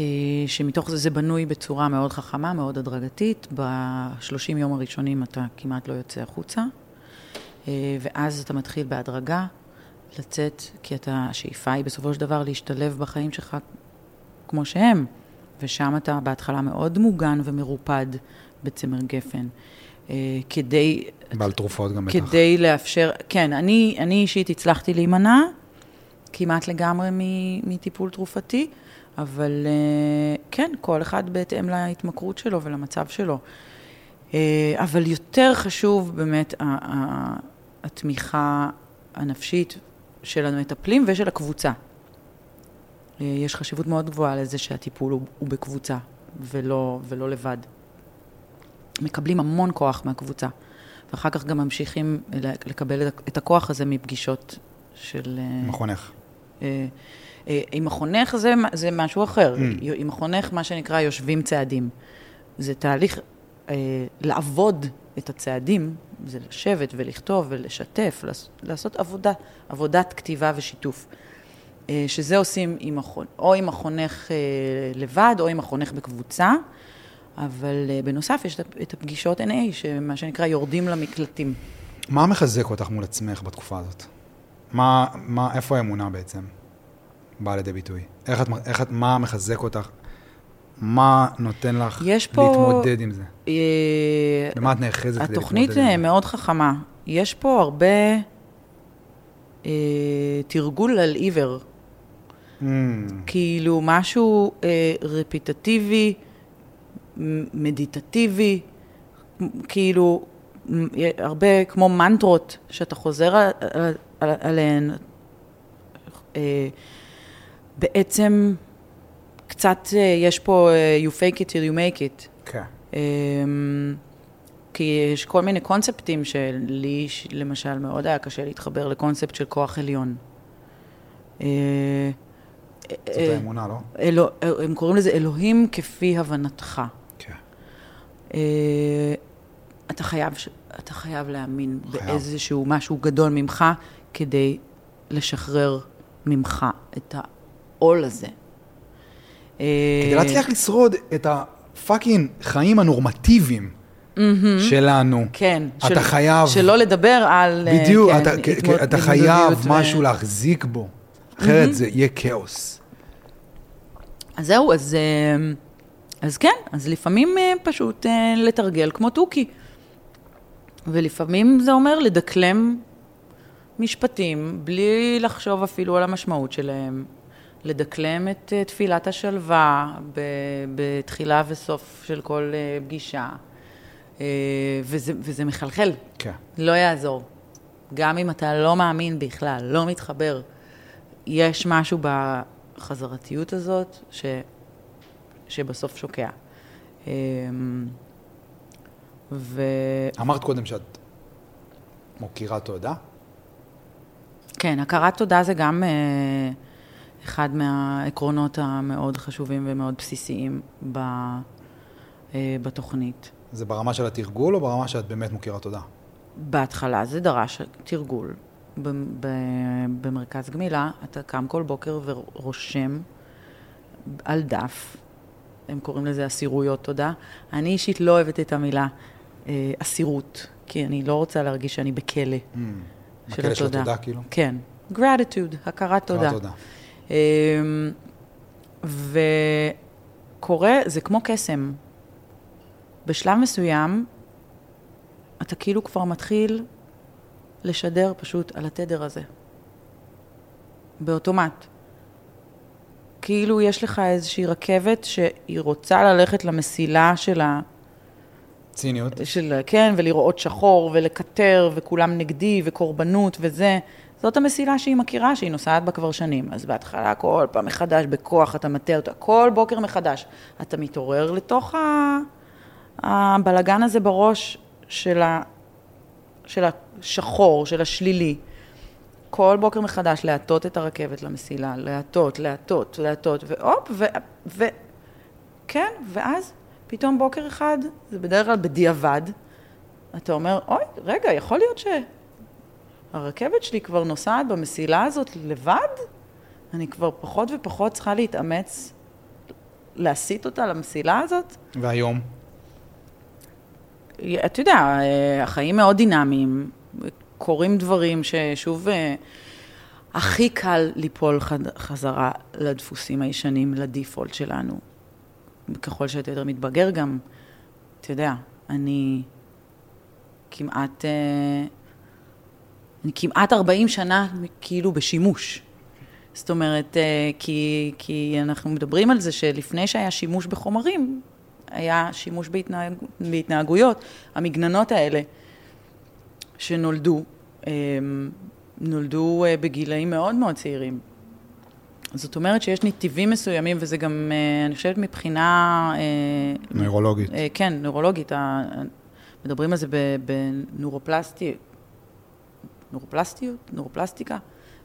אה, שמתוך זה זה בנוי בצורה מאוד חכמה, מאוד הדרגתית. ב-30 יום הראשונים אתה כמעט לא יוצא החוצה, אה, ואז אתה מתחיל בהדרגה לצאת, כי אתה, השאיפה היא בסופו של דבר להשתלב בחיים שלך כמו שהם, ושם אתה בהתחלה מאוד מוגן ומרופד בצמר גפן. כדי... בעל תרופות גם בטח. כדי לאפשר, כן, אני, אני אישית הצלחתי להימנע כמעט לגמרי מטיפול תרופתי, אבל אה, כן, כל אחד בהתאם להתמכרות שלו ולמצב שלו. אה, אבל יותר חשוב באמת התמיכה הנפשית של המטפלים ושל הקבוצה. יש חשיבות מאוד גבוהה לזה שהטיפול הוא, הוא בקבוצה ולא, ולא לבד. מקבלים המון כוח מהקבוצה, ואחר כך גם ממשיכים לקבל את הכוח הזה מפגישות של... עם החונך. אה, אה, עם החונך זה, זה משהו אחר. Mm. עם החונך, מה שנקרא, יושבים צעדים. זה תהליך, אה, לעבוד את הצעדים, זה לשבת ולכתוב ולשתף, לעשות עבודה, עבודת כתיבה ושיתוף. שזה עושים עם החונך, או עם החונך לבד, או עם החונך בקבוצה. אבל uh, בנוסף יש את הפגישות NA, שמה שנקרא יורדים למקלטים. מה מחזק אותך מול עצמך בתקופה הזאת? מה, מה, איפה האמונה בעצם באה לידי ביטוי? איך את, איך את, מה מחזק אותך? מה נותן לך פה, להתמודד עם זה? אה, במה את נאחזת כדי להתמודד עם זה? התוכנית מאוד חכמה. יש פה הרבה אה, תרגול על עיוור. Mm. כאילו, משהו אה, רפיטטיבי. מדיטטיבי, כאילו, הרבה כמו מנטרות שאתה חוזר על, על, עליהן. אה, בעצם קצת אה, יש פה אה, you fake it till you make it. כן. כי יש כל מיני קונספטים שלי, למשל, מאוד היה קשה להתחבר לקונספט של כוח עליון. זאת האמונה, לא? הם קוראים לזה אלוהים כפי הבנתך. אה, אתה חייב, אתה חייב להאמין חייב. באיזשהו משהו גדול ממך כדי לשחרר ממך את העול הזה. כדי אה, להצליח לשרוד את הפאקינג חיים הנורמטיביים mm-hmm. שלנו. כן. אתה של, חייב... שלא לדבר על... אה, בדיוק, כן, אתה, התמוד, אתה חייב משהו ו... להחזיק בו, אחרת mm-hmm. זה יהיה כאוס. אז זהו, אז... אז כן, אז לפעמים אה, פשוט אה, לתרגל כמו תוכי. ולפעמים זה אומר לדקלם משפטים בלי לחשוב אפילו על המשמעות שלהם. לדקלם את אה, תפילת השלווה בתחילה וסוף של כל פגישה. וזה, וזה מחלחל. כן. לא יעזור. גם אם אתה לא מאמין בכלל, לא מתחבר, יש משהו בחזרתיות הזאת ש... שבסוף שוקע. אמ, ו... אמרת קודם שאת מוקירה תודה? כן, הכרת תודה זה גם אה, אחד מהעקרונות המאוד חשובים ומאוד בסיסיים ב, אה, בתוכנית. זה ברמה של התרגול או ברמה שאת באמת מוקירה תודה? בהתחלה זה דרש תרגול. במרכז גמילה אתה קם כל בוקר ורושם על דף הם קוראים לזה אסירויות תודה. אני אישית לא אוהבת את המילה אה, אסירות, כי אני לא רוצה להרגיש שאני בכלא mm, של התודה. בכלא של התודה, כאילו? כן. gratitude, הכרת תודה. הכרת תודה. אה, וקורה, זה כמו קסם. בשלב מסוים, אתה כאילו כבר מתחיל לשדר פשוט על התדר הזה. באוטומט. כאילו יש לך איזושהי רכבת שהיא רוצה ללכת למסילה של ה... ציניות. של, כן, ולראות שחור ולקטר וכולם נגדי וקורבנות וזה. זאת המסילה שהיא מכירה, שהיא נוסעת בה כבר שנים. אז בהתחלה כל פעם מחדש, בכוח אתה מטה אותה, כל בוקר מחדש. אתה מתעורר לתוך ה... הבלגן הזה בראש של, ה... של השחור, של השלילי. כל בוקר מחדש להטות את הרכבת למסילה, להטות, להטות, להטות, והופ, ו... ו... כן, ואז פתאום בוקר אחד, זה בדרך כלל בדיעבד, אתה אומר, אוי, רגע, יכול להיות שהרכבת שלי כבר נוסעת במסילה הזאת לבד? אני כבר פחות ופחות צריכה להתאמץ להסיט אותה למסילה הזאת. והיום? אתה יודע, אה, החיים מאוד דינמיים, קורים דברים ששוב, אה, הכי קל ליפול חזרה לדפוסים הישנים, לדיפולט שלנו. ככל שאתה יותר מתבגר גם, אתה יודע, אני כמעט, אה, אני כמעט 40 שנה כאילו בשימוש. זאת אומרת, אה, כי, כי אנחנו מדברים על זה שלפני שהיה שימוש בחומרים, היה שימוש בהתנהג, בהתנהגויות. המגננות האלה שנולדו, אה, נולדו אה, בגילאים מאוד מאוד צעירים. זאת אומרת שיש נתיבים מסוימים, וזה גם, אה, אני חושבת, מבחינה... אה, נוירולוגית. כן, נוירולוגית. מדברים על זה ב- בנוירופלסטי, נוירופלסטיות? נוירופלסטיקה?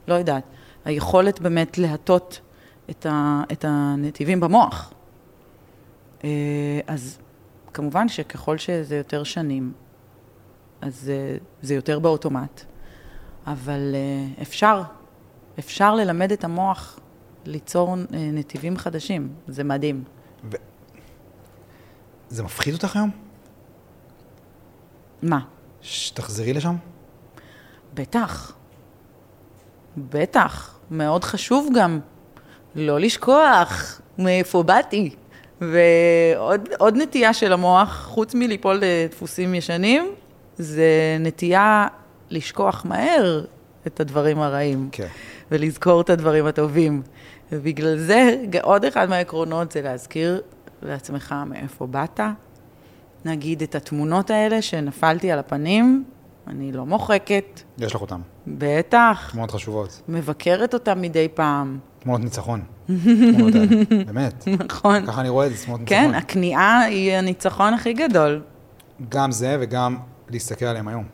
לא יודעת. היכולת באמת להטות את, ה, את הנתיבים במוח. אז כמובן שככל שזה יותר שנים, אז אה, זה יותר באוטומט. אבל אה, אפשר, אפשר ללמד את המוח ליצור אה, נתיבים חדשים. זה מדהים. זה מפחיד אותך היום? מה? שתחזרי לשם? בטח. בטח. מאוד חשוב גם לא לשכוח מאיפה באתי. ועוד עוד נטייה של המוח, חוץ מליפול לדפוסים ישנים, זה נטייה לשכוח מהר את הדברים הרעים. כן. ולזכור את הדברים הטובים. ובגלל זה, עוד אחד מהעקרונות זה להזכיר לעצמך מאיפה באת. נגיד את התמונות האלה שנפלתי על הפנים, אני לא מוחקת, יש לך אותם. בטח, תמונות חשובות. מבקרת אותם מדי פעם, תמונות ניצחון. תמונות האלה. באמת. נכון? ככה אני רואה את זה, תמונות כן, ניצחון. הכניעה היא הניצחון הכי גדול. גם זה וגם להסתכל עליהם היום.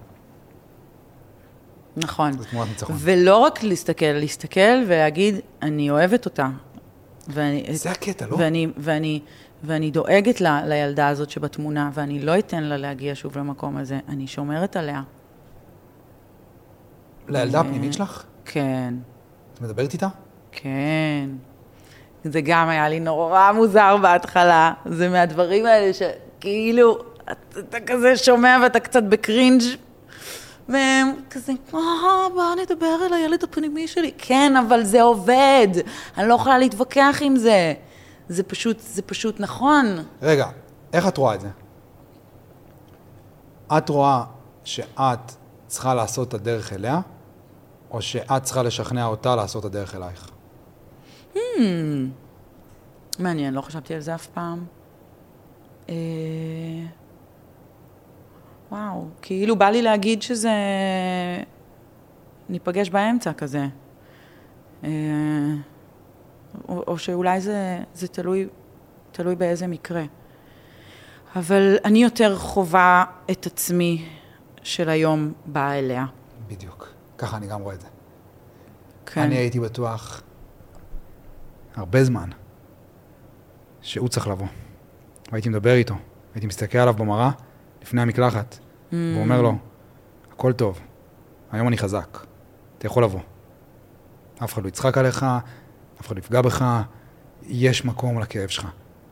נכון. זה תמונת ניצחון. ולא רק להסתכל, להסתכל ולהגיד, אני אוהבת אותה. ואני, זה הקטע, לא? ואני, ואני, ואני דואגת ל, לילדה הזאת שבתמונה, ואני לא אתן לה להגיע שוב למקום הזה. אני שומרת עליה. לילדה הפנימית שלך? כן, את מדברת איתה? כן. זה גם היה לי נורא מוזר בהתחלה. זה מהדברים האלה שכאילו, אתה, אתה כזה שומע ואתה קצת בקרינג' והם כזה, אה, בוא נדבר על הילד הפנימי שלי. כן, אבל זה עובד. אני לא יכולה להתווכח עם זה. זה פשוט, זה פשוט נכון. רגע, איך את רואה את זה? את רואה שאת צריכה לעשות את הדרך אליה, או שאת צריכה לשכנע אותה לעשות את הדרך אלייך? מעניין, לא חשבתי על זה אף פעם. אה... וואו, כאילו בא לי להגיד שזה... ניפגש באמצע כזה. אה... או, או שאולי זה, זה תלוי, תלוי באיזה מקרה. אבל אני יותר חווה את עצמי של היום באה אליה. בדיוק. ככה אני גם רואה את זה. כן. אני הייתי בטוח הרבה זמן שהוא צריך לבוא. והייתי מדבר איתו, הייתי מסתכל עליו במראה לפני המקלחת, Mm. ואומר לו, הכל טוב, היום אני חזק, אתה יכול לבוא. אף אחד לא יצחק עליך, אף אחד לא יפגע בך, יש מקום לכאב שלך.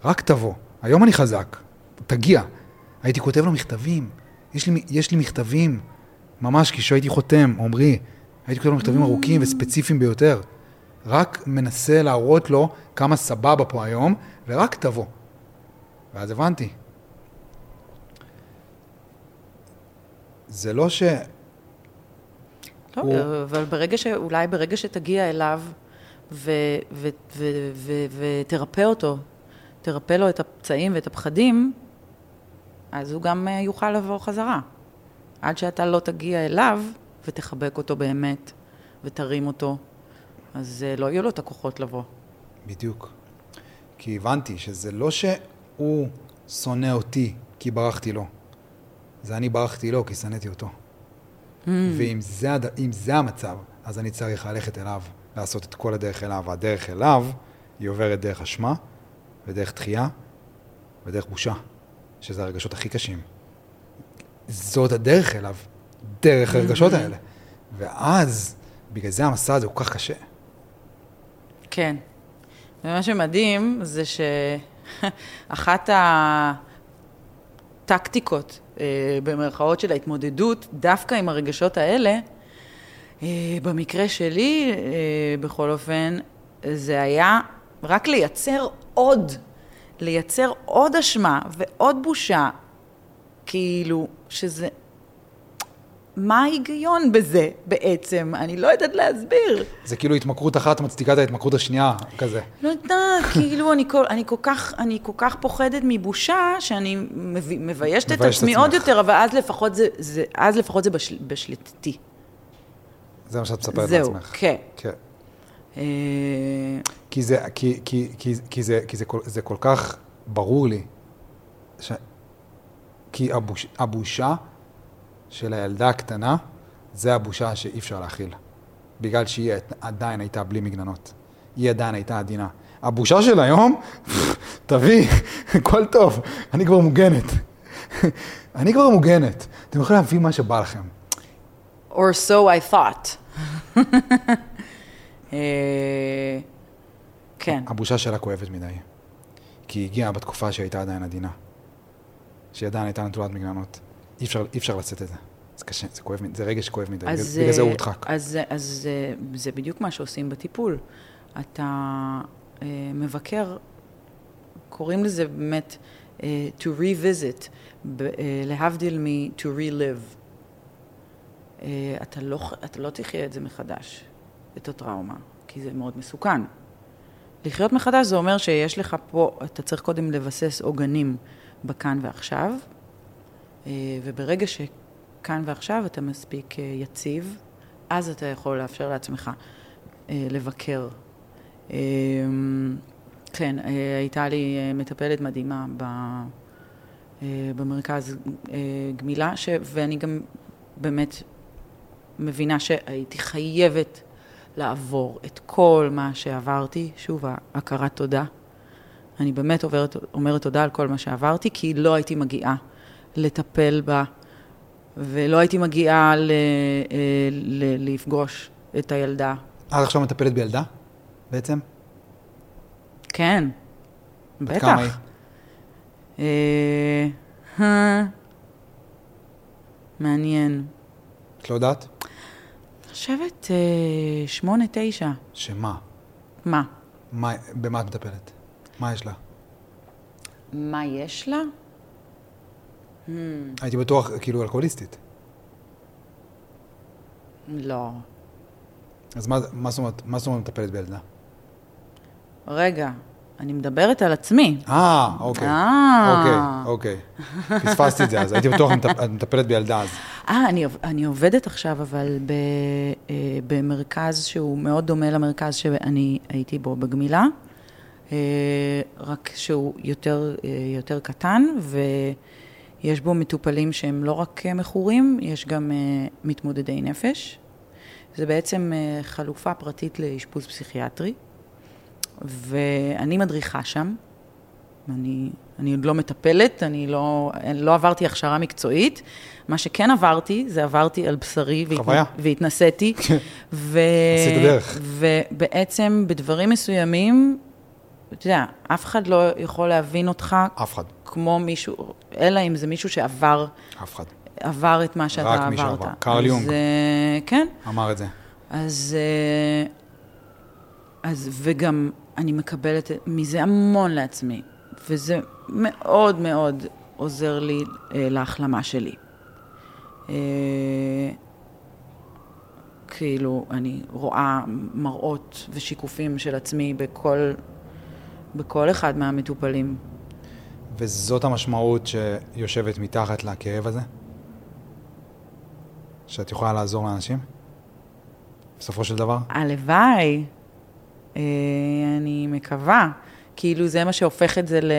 רק תבוא, היום אני חזק, תגיע. הייתי כותב לו מכתבים, יש לי, יש לי מכתבים, ממש כשהייתי חותם, עמרי, הייתי כותב לו מכתבים ארוכים וספציפיים ביותר. רק מנסה להראות לו כמה סבבה פה היום, ורק תבוא. ואז הבנתי. זה לא ש... לא, הוא- אבל ברגע ש... אולי ברגע שתגיע אליו. ותרפא אותו, תרפא לו את הפצעים ואת הפחדים, אז הוא גם אה, יוכל לבוא חזרה. עד שאתה לא תגיע אליו ותחבק אותו באמת ותרים אותו, אז אה, לא יהיו לו את הכוחות לבוא. בדיוק. כי הבנתי שזה לא שהוא שונא אותי כי ברחתי לו, זה אני ברחתי לו כי שנאתי אותו. Mm. ואם זה, זה המצב, אז אני צריך ללכת אליו, לעשות את כל הדרך אליו. והדרך אליו, היא עוברת דרך אשמה, ודרך דחייה, ודרך בושה, שזה הרגשות הכי קשים. זאת הדרך אליו, דרך הרגשות האלה. ואז, בגלל זה המסע הזה הוא כל כך קשה. כן. ומה שמדהים זה ש... אחת הטקטיקות, אה, במרכאות של ההתמודדות, דווקא עם הרגשות האלה, אה, במקרה שלי, אה, בכל אופן, זה היה רק לייצר עוד, לייצר עוד אשמה ועוד בושה, כאילו, שזה... מה ההיגיון בזה בעצם? אני לא יודעת להסביר. זה כאילו התמכרות אחת מצדיקה את ההתמכרות השנייה, כזה. לא יודעת, כאילו אני כל, אני, כל כך, אני כל כך פוחדת מבושה, שאני מביישת, מביישת את עצמי עוד יותר, אבל אז לפחות זה, זה, אז לפחות זה בשל, בשליטתי. זה מה שאת מספרת זהו, לעצמך. כן. כן. אה, כי זה, כי, כי, כי, כי זה, כי זה, כל, זה כל כך ברור לי, ש... כי הבוש, הבושה של הילדה הקטנה, זה הבושה שאי אפשר להכיל. בגלל שהיא עדיין הייתה בלי מגננות. היא עדיין הייתה עדינה. הבושה של היום, תביא, הכל טוב, אני כבר מוגנת. אני כבר מוגנת. אתם יכולים להביא מה שבא לכם. or so I thought. אה, כן. הבושה שלה כואבת מדי. כי היא הגיעה בתקופה שהיא הייתה עדיין עדינה. שהיא עדיין הייתה נטולת מגננות. אי אפשר, אי אפשר לשאת את זה. זה קשה, זה כואב, זה רגש כואב מדי, אז, בגלל זה הוא אה, הודחק. אז, אז אה, זה בדיוק מה שעושים בטיפול. אתה אה, מבקר, קוראים לזה באמת אה, to revisit, אה, להבדיל מ- to relive. אה, אתה לא, אתה לא תחיה את זה מחדש, את הטראומה, כי זה מאוד מסוכן. לחיות מחדש זה אומר שיש לך פה, אתה צריך קודם לבסס עוגנים בכאן ועכשיו, וברגע שכאן ועכשיו אתה מספיק אה, יציב, אז אתה יכול לאפשר לעצמך אה, לבקר. אה, כן, אה, הייתה לי אה, מטפלת מדהימה אה, במרכז אה, גמילה, ש, ואני גם באמת מבינה שהייתי חייבת לעבור את כל מה שעברתי, שוב, הכרת תודה. אני באמת עוברת, אומרת תודה על כל מה שעברתי, כי לא הייתי מגיעה לטפל בה, ולא הייתי מגיעה ל, אה, ל, לפגוש את הילדה. את עכשיו מטפלת בילדה, בעצם? כן, בת בטח. כמה היא? אה, אה, מעניין. את לא יודעת? חושבת שמונה, תשע. שמה? מה? מה, במה את מטפלת? מה יש לה? מה יש לה? Hmm, הייתי בטוח, כאילו, אלכוהוליסטית. לא. אז מה, מה זאת אומרת, מה זאת אומרת מטפלת בילדה? רגע, אני מדברת על עצמי. אה, אוקיי. אה. אוקיי, אוקיי. פספסתי את זה אז, הייתי בטוח שאת מטפלת בילדה אז. אה, אני, אני עובדת עכשיו, אבל ב, אה, במרכז שהוא מאוד דומה למרכז שאני הייתי בו בגמילה, אה, רק שהוא יותר, אה, יותר קטן, ויש בו מטופלים שהם לא רק אה, מכורים, יש גם אה, מתמודדי נפש. זה בעצם אה, חלופה פרטית לאשפוז פסיכיאטרי, ואני מדריכה שם. אני, אני עוד לא מטפלת, אני לא, לא עברתי הכשרה מקצועית. מה שכן עברתי, זה עברתי על בשרי. חוויה. והתנסיתי. ו... עשית דרך. ובעצם בדברים מסוימים, אתה יודע, אף אחד לא יכול להבין אותך אף אחד, כמו מישהו, אלא אם זה מישהו שעבר אף אחד. עבר את מה שאתה רק עברת. מי שעבר. קרל אז, יונג. אה, כן. אמר את זה. אז, אה, אז, וגם אני מקבלת מזה המון לעצמי, וזה מאוד מאוד עוזר לי אה, להחלמה שלי. אה, כאילו, אני רואה מראות ושיקופים של עצמי בכל, בכל אחד מהמטופלים. וזאת המשמעות שיושבת מתחת לכאב הזה? שאת יכולה לעזור לאנשים? בסופו של דבר? הלוואי, אה, אני מקווה. כאילו, זה מה שהופך את זה ל...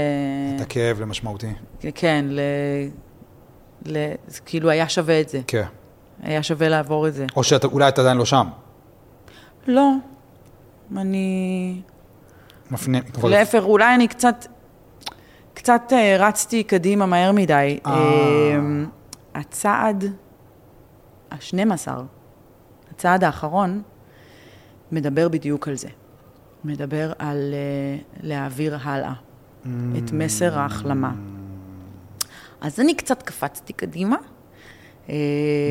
את הכאב למשמעותי. כן, ל... ל... כאילו היה שווה את זה. כן. היה שווה לעבור את זה. או שאולי את עדיין לא שם. לא, אני... כבר... להפך, אולי אני קצת... קצת אה, רצתי קדימה מהר מדי. אה. אה, הצעד ה-12, הצעד האחרון, מדבר בדיוק על זה. מדבר על אה, להעביר הלאה. את מסר ההחלמה. אז אני קצת קפצתי קדימה. אה,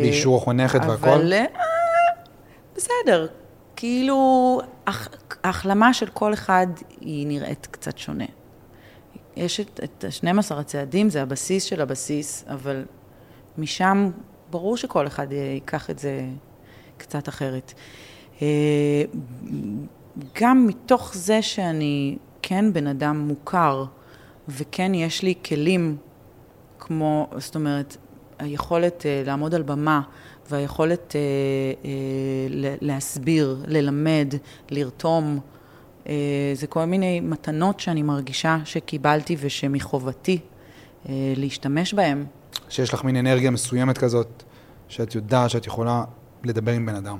באישור החונכת והכל? אבל בסדר, כאילו, הח- ההחלמה של כל אחד היא נראית קצת שונה. יש את, את ה-12 הצעדים, זה הבסיס של הבסיס, אבל משם ברור שכל אחד ייקח את זה קצת אחרת. אה, גם מתוך זה שאני כן בן אדם מוכר, וכן יש לי כלים כמו, זאת אומרת, היכולת uh, לעמוד על במה והיכולת uh, uh, להסביר, ללמד, לרתום, uh, זה כל מיני מתנות שאני מרגישה שקיבלתי ושמחובתי uh, להשתמש בהן. שיש לך מין אנרגיה מסוימת כזאת, שאת יודעת שאת יכולה לדבר עם בן אדם.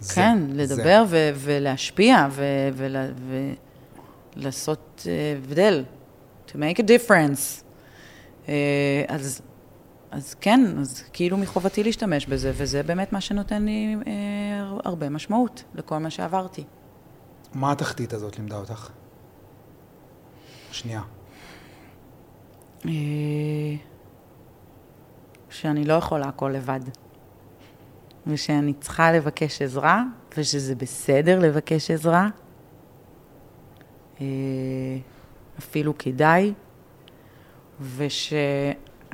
זה, כן, זה. לדבר ו- ולהשפיע ו- ול- ולעשות uh, הבדל, to make a difference. Uh, אז, אז כן, אז כאילו מחובתי להשתמש בזה, וזה באמת מה שנותן לי uh, הרבה משמעות לכל מה שעברתי. מה התחתית הזאת לימדה אותך? שנייה. Uh, שאני לא יכולה הכל לבד. ושאני צריכה לבקש עזרה, ושזה בסדר לבקש עזרה. אה, אפילו כדאי,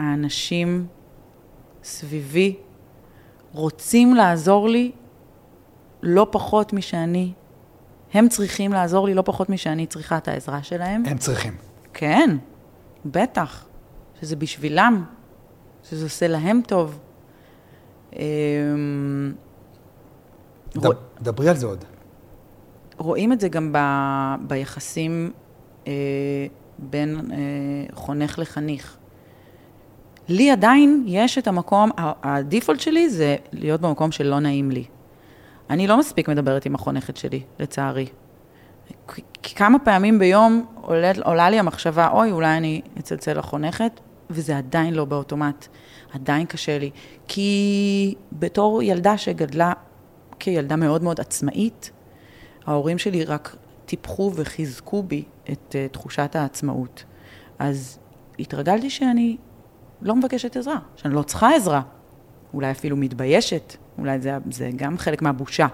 ושהאנשים סביבי רוצים לעזור לי לא פחות משאני, הם צריכים לעזור לי לא פחות משאני צריכה את העזרה שלהם. הם צריכים. כן, בטח, שזה בשבילם, שזה עושה להם טוב. אמ, ד- רוא- דברי על זה עוד. רואים את זה גם ב, ביחסים אה, בין אה, חונך לחניך. לי עדיין יש את המקום, הדיפולט שלי זה להיות במקום שלא נעים לי. אני לא מספיק מדברת עם החונכת שלי, לצערי. כי כמה פעמים ביום עולה, עולה לי המחשבה, אוי, אולי אני אצלצל לחונכת, וזה עדיין לא באוטומט. עדיין קשה לי. כי בתור ילדה שגדלה כילדה מאוד מאוד עצמאית, ההורים שלי רק טיפחו וחיזקו בי את uh, תחושת העצמאות. אז התרגלתי שאני לא מבקשת עזרה, שאני לא צריכה עזרה. אולי אפילו מתביישת, אולי זה, זה גם חלק מהבושה.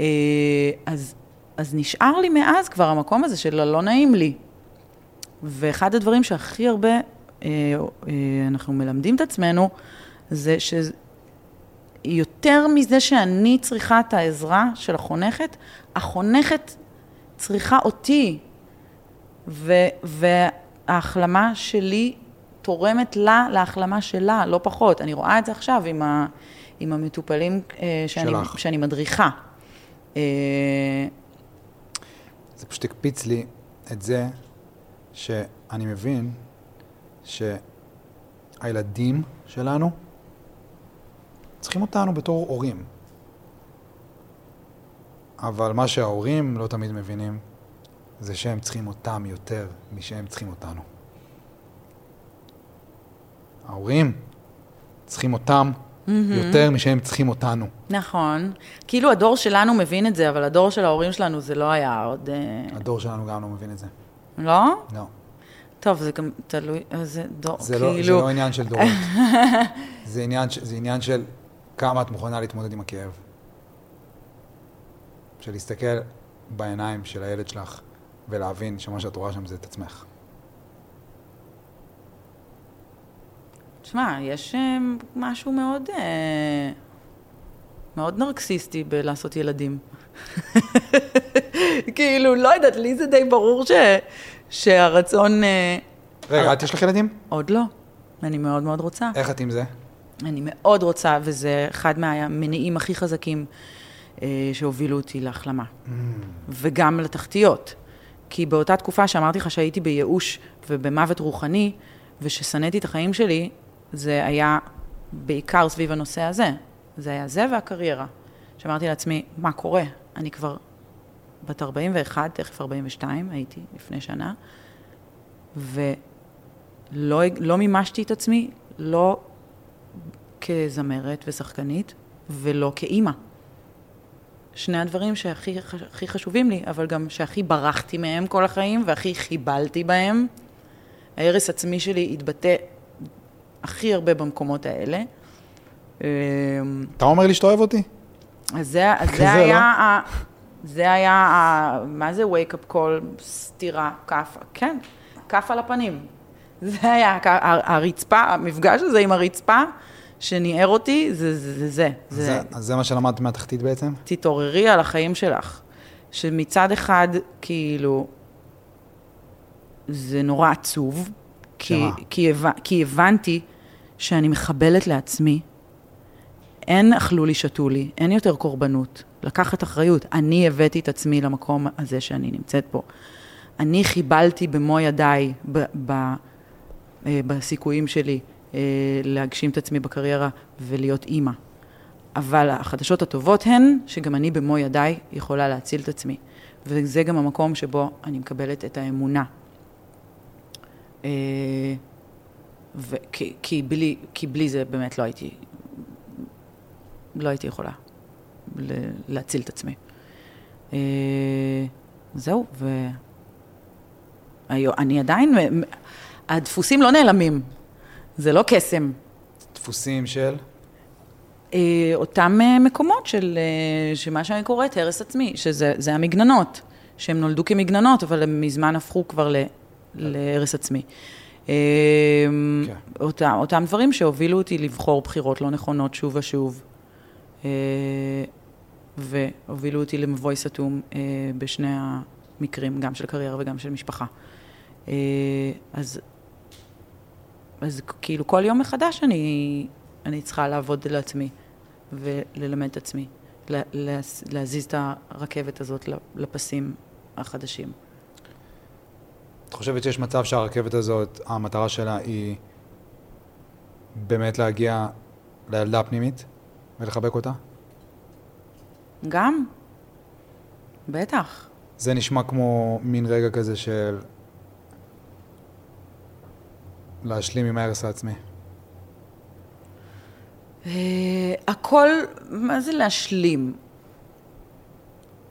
אה, אז, אז נשאר לי מאז כבר המקום הזה של הלא נעים לי. ואחד הדברים שהכי הרבה אה, אה, אנחנו מלמדים את עצמנו, זה שיותר מזה שאני צריכה את העזרה של החונכת, החונכת צריכה אותי, ו, וההחלמה שלי תורמת לה להחלמה שלה, לא פחות. אני רואה את זה עכשיו עם, ה, עם המטופלים אה, שאני, שלך. שאני מדריכה. אה, זה פשוט הקפיץ לי את זה שאני מבין שהילדים שלנו צריכים אותנו בתור הורים. אבל מה שההורים לא תמיד מבינים זה שהם צריכים אותם יותר משהם צריכים אותנו. ההורים צריכים אותם יותר משהם צריכים אותנו. נכון. כאילו הדור שלנו מבין את זה, אבל הדור של ההורים שלנו זה לא היה עוד... אה, הדור שלנו גם לא מבין את זה. לא? לא. טוב, זה גם תלוי, אה, זה דור, זה, לא, כאילו... זה לא עניין של דורות. זה, עניין, זה עניין של כמה את מוכנה להתמודד עם הכאב. של להסתכל בעיניים של הילד שלך ולהבין שמה שאת רואה שם זה את עצמך. תשמע, יש אה, משהו מאוד... אה, מאוד נרקסיסטי בלעשות ילדים. כאילו, לא יודעת, לי זה די ברור ש, שהרצון... אה, רגע, את יש לך ילדים? עוד לא. אני מאוד מאוד רוצה. איך את עם זה? אני מאוד רוצה, וזה אחד מהמניעים הכי חזקים אה, שהובילו אותי להחלמה. וגם לתחתיות. כי באותה תקופה שאמרתי לך שהייתי בייאוש ובמוות רוחני, וששנאתי את החיים שלי, זה היה בעיקר סביב הנושא הזה. זה היה זה והקריירה. שאמרתי לעצמי, מה קורה? אני כבר בת 41, תכף 42, הייתי לפני שנה, ולא לא מימשתי את עצמי, לא כזמרת ושחקנית, ולא כאימא. שני הדברים שהכי הכי חשובים לי, אבל גם שהכי ברחתי מהם כל החיים והכי חיבלתי בהם. ההרס עצמי שלי התבטא הכי הרבה במקומות האלה. אמ, אתה אומר לי שאתה אוהב אותי? אז זה, אז כזה, זה היה, לא? ה, זה היה, ה, מה זה wake up call, סטירה, כף, כן, כף על הפנים. זה היה, הרצפה, המפגש הזה עם הרצפה, שניער אותי, זה זה, זה, זה. זה, זה. אז זה מה שלמדת מהתחתית בעצם? תתעוררי על החיים שלך. שמצד אחד, כאילו, זה נורא עצוב, כי? כי, הבנ, כי הבנתי שאני מחבלת לעצמי. אין אכלו לי, שתו לי, אין יותר קורבנות. לקחת אחריות. אני הבאתי את עצמי למקום הזה שאני נמצאת בו. אני חיבלתי במו ידיי ב, ב, אה, בסיכויים שלי אה, להגשים את עצמי בקריירה ולהיות אימא. אבל החדשות הטובות הן שגם אני במו ידיי יכולה להציל את עצמי. וזה גם המקום שבו אני מקבלת את האמונה. אה, וכי, כי, בלי, כי בלי זה באמת לא הייתי, לא הייתי יכולה ל- להציל את עצמי. אה, זהו, ואני עדיין, הדפוסים לא נעלמים, זה לא קסם. דפוסים של? אה, אותם מקומות של, שמה שאני קוראת, הרס עצמי, שזה זה המגננות, שהם נולדו כמגננות, אבל הם מזמן הפכו כבר ל, להרס עצמי. אה, כן. אותם, אותם דברים שהובילו אותי לבחור בחירות לא נכונות שוב ושוב, אה, והובילו אותי למבוי סתום אה, בשני המקרים, גם של קריירה וגם של משפחה. אה, אז, אז כאילו כל יום מחדש אני, אני צריכה לעבוד על עצמי וללמד את עצמי, לה, להז- להזיז את הרכבת הזאת לפסים החדשים. את חושבת שיש מצב שהרכבת הזאת, המטרה שלה היא באמת להגיע לילדה הפנימית ולחבק אותה? גם, בטח. זה נשמע כמו מין רגע כזה של להשלים עם ההרס העצמי. אה, הכל, מה זה להשלים?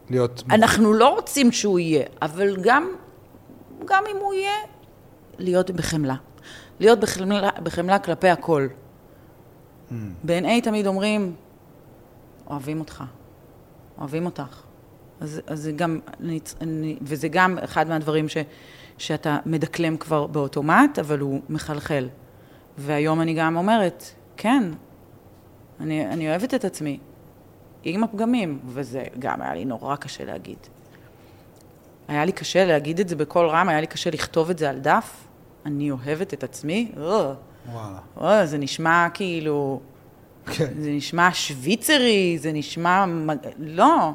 להיות... אנחנו לא רוצים שהוא יהיה, אבל גם, גם אם הוא יהיה, להיות בחמלה. להיות בחמלה, בחמלה כלפי הכל. Mm. ב-NA תמיד אומרים, אוהבים אותך, אוהבים אותך. אז, אז זה גם, אני, אני, וזה גם אחד מהדברים ש, שאתה מדקלם כבר באוטומט, אבל הוא מחלחל. והיום אני גם אומרת, כן, אני, אני אוהבת את עצמי, עם הפגמים, וזה גם היה לי נורא קשה להגיד. היה לי קשה להגיד את זה בקול רם, היה לי קשה לכתוב את זה על דף. אני אוהבת את עצמי, וואלה. אה, זה נשמע כאילו, כן. זה נשמע שוויצרי, זה נשמע... לא,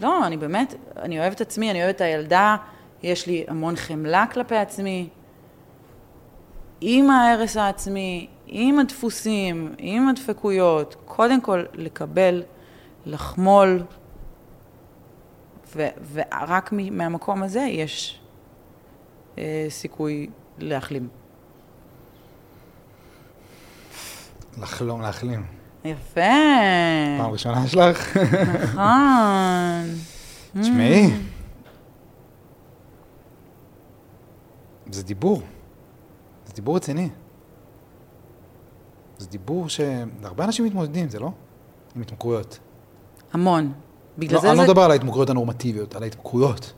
לא, אני באמת, אני אוהבת את עצמי, אני אוהבת את הילדה, יש לי המון חמלה כלפי עצמי. עם ההרס העצמי, עם הדפוסים, עם הדפקויות, קודם כל לקבל, לחמול, ו- ורק מ- מהמקום הזה יש אה, סיכוי להחלים. לחלום, להחלים. יפה. פעם ראשונה שלך? נכון. תשמעי, זה דיבור. זה דיבור רציני. זה דיבור שהרבה אנשים מתמודדים, זה לא? עם התמכרויות. המון. בגלל לא, זה אני לא זה... מדבר על ההתמכרויות הנורמטיביות, על ההתמכרויות.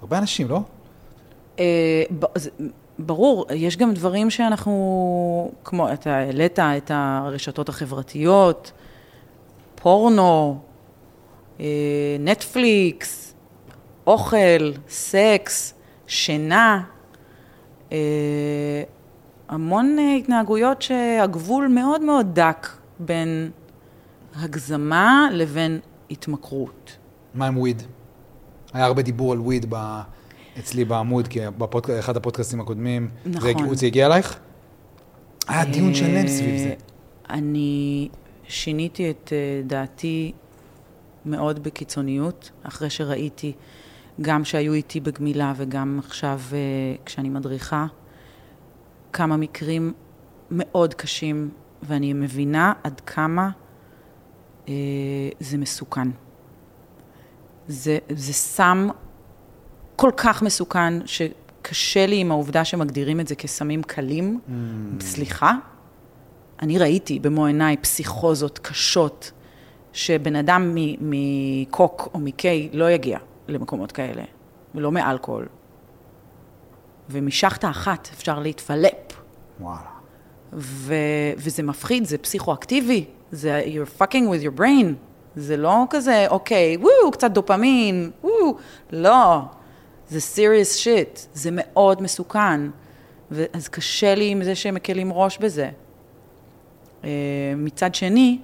הרבה אנשים, לא? אה, ב- זה- ברור, יש גם דברים שאנחנו, כמו, אתה העלית את הרשתות החברתיות, פורנו, אה, נטפליקס, אוכל, סקס, שינה, אה, המון התנהגויות שהגבול מאוד מאוד דק בין הגזמה לבין התמכרות. מה עם וויד? היה הרבה דיבור על וויד ב... אצלי בעמוד, כי באחד הפודקאסטים הקודמים, נכון. זה, זה הגיע אלייך? היה דיון שלם סביב זה. אה, אני שיניתי את אה, דעתי מאוד בקיצוניות, אחרי שראיתי, גם שהיו איתי בגמילה וגם עכשיו אה, כשאני מדריכה, כמה מקרים מאוד קשים, ואני מבינה עד כמה אה, זה מסוכן. זה, זה סם כל כך מסוכן, שקשה לי עם העובדה שמגדירים את זה כסמים קלים. Mm. סליחה? אני ראיתי במו עיניי פסיכוזות קשות, שבן אדם מקוק או מקיי לא יגיע למקומות כאלה, ולא מאלכוהול. ומשחטה אחת אפשר להתפלפ. וואלה. ו- וזה מפחיד, זה פסיכואקטיבי, זה you're fucking with your brain. זה לא כזה, אוקיי, וואו, קצת דופמין, וואו, לא. זה serious shit, זה מאוד מסוכן. אז קשה לי עם זה שהם מקלים ראש בזה. Uh, מצד שני,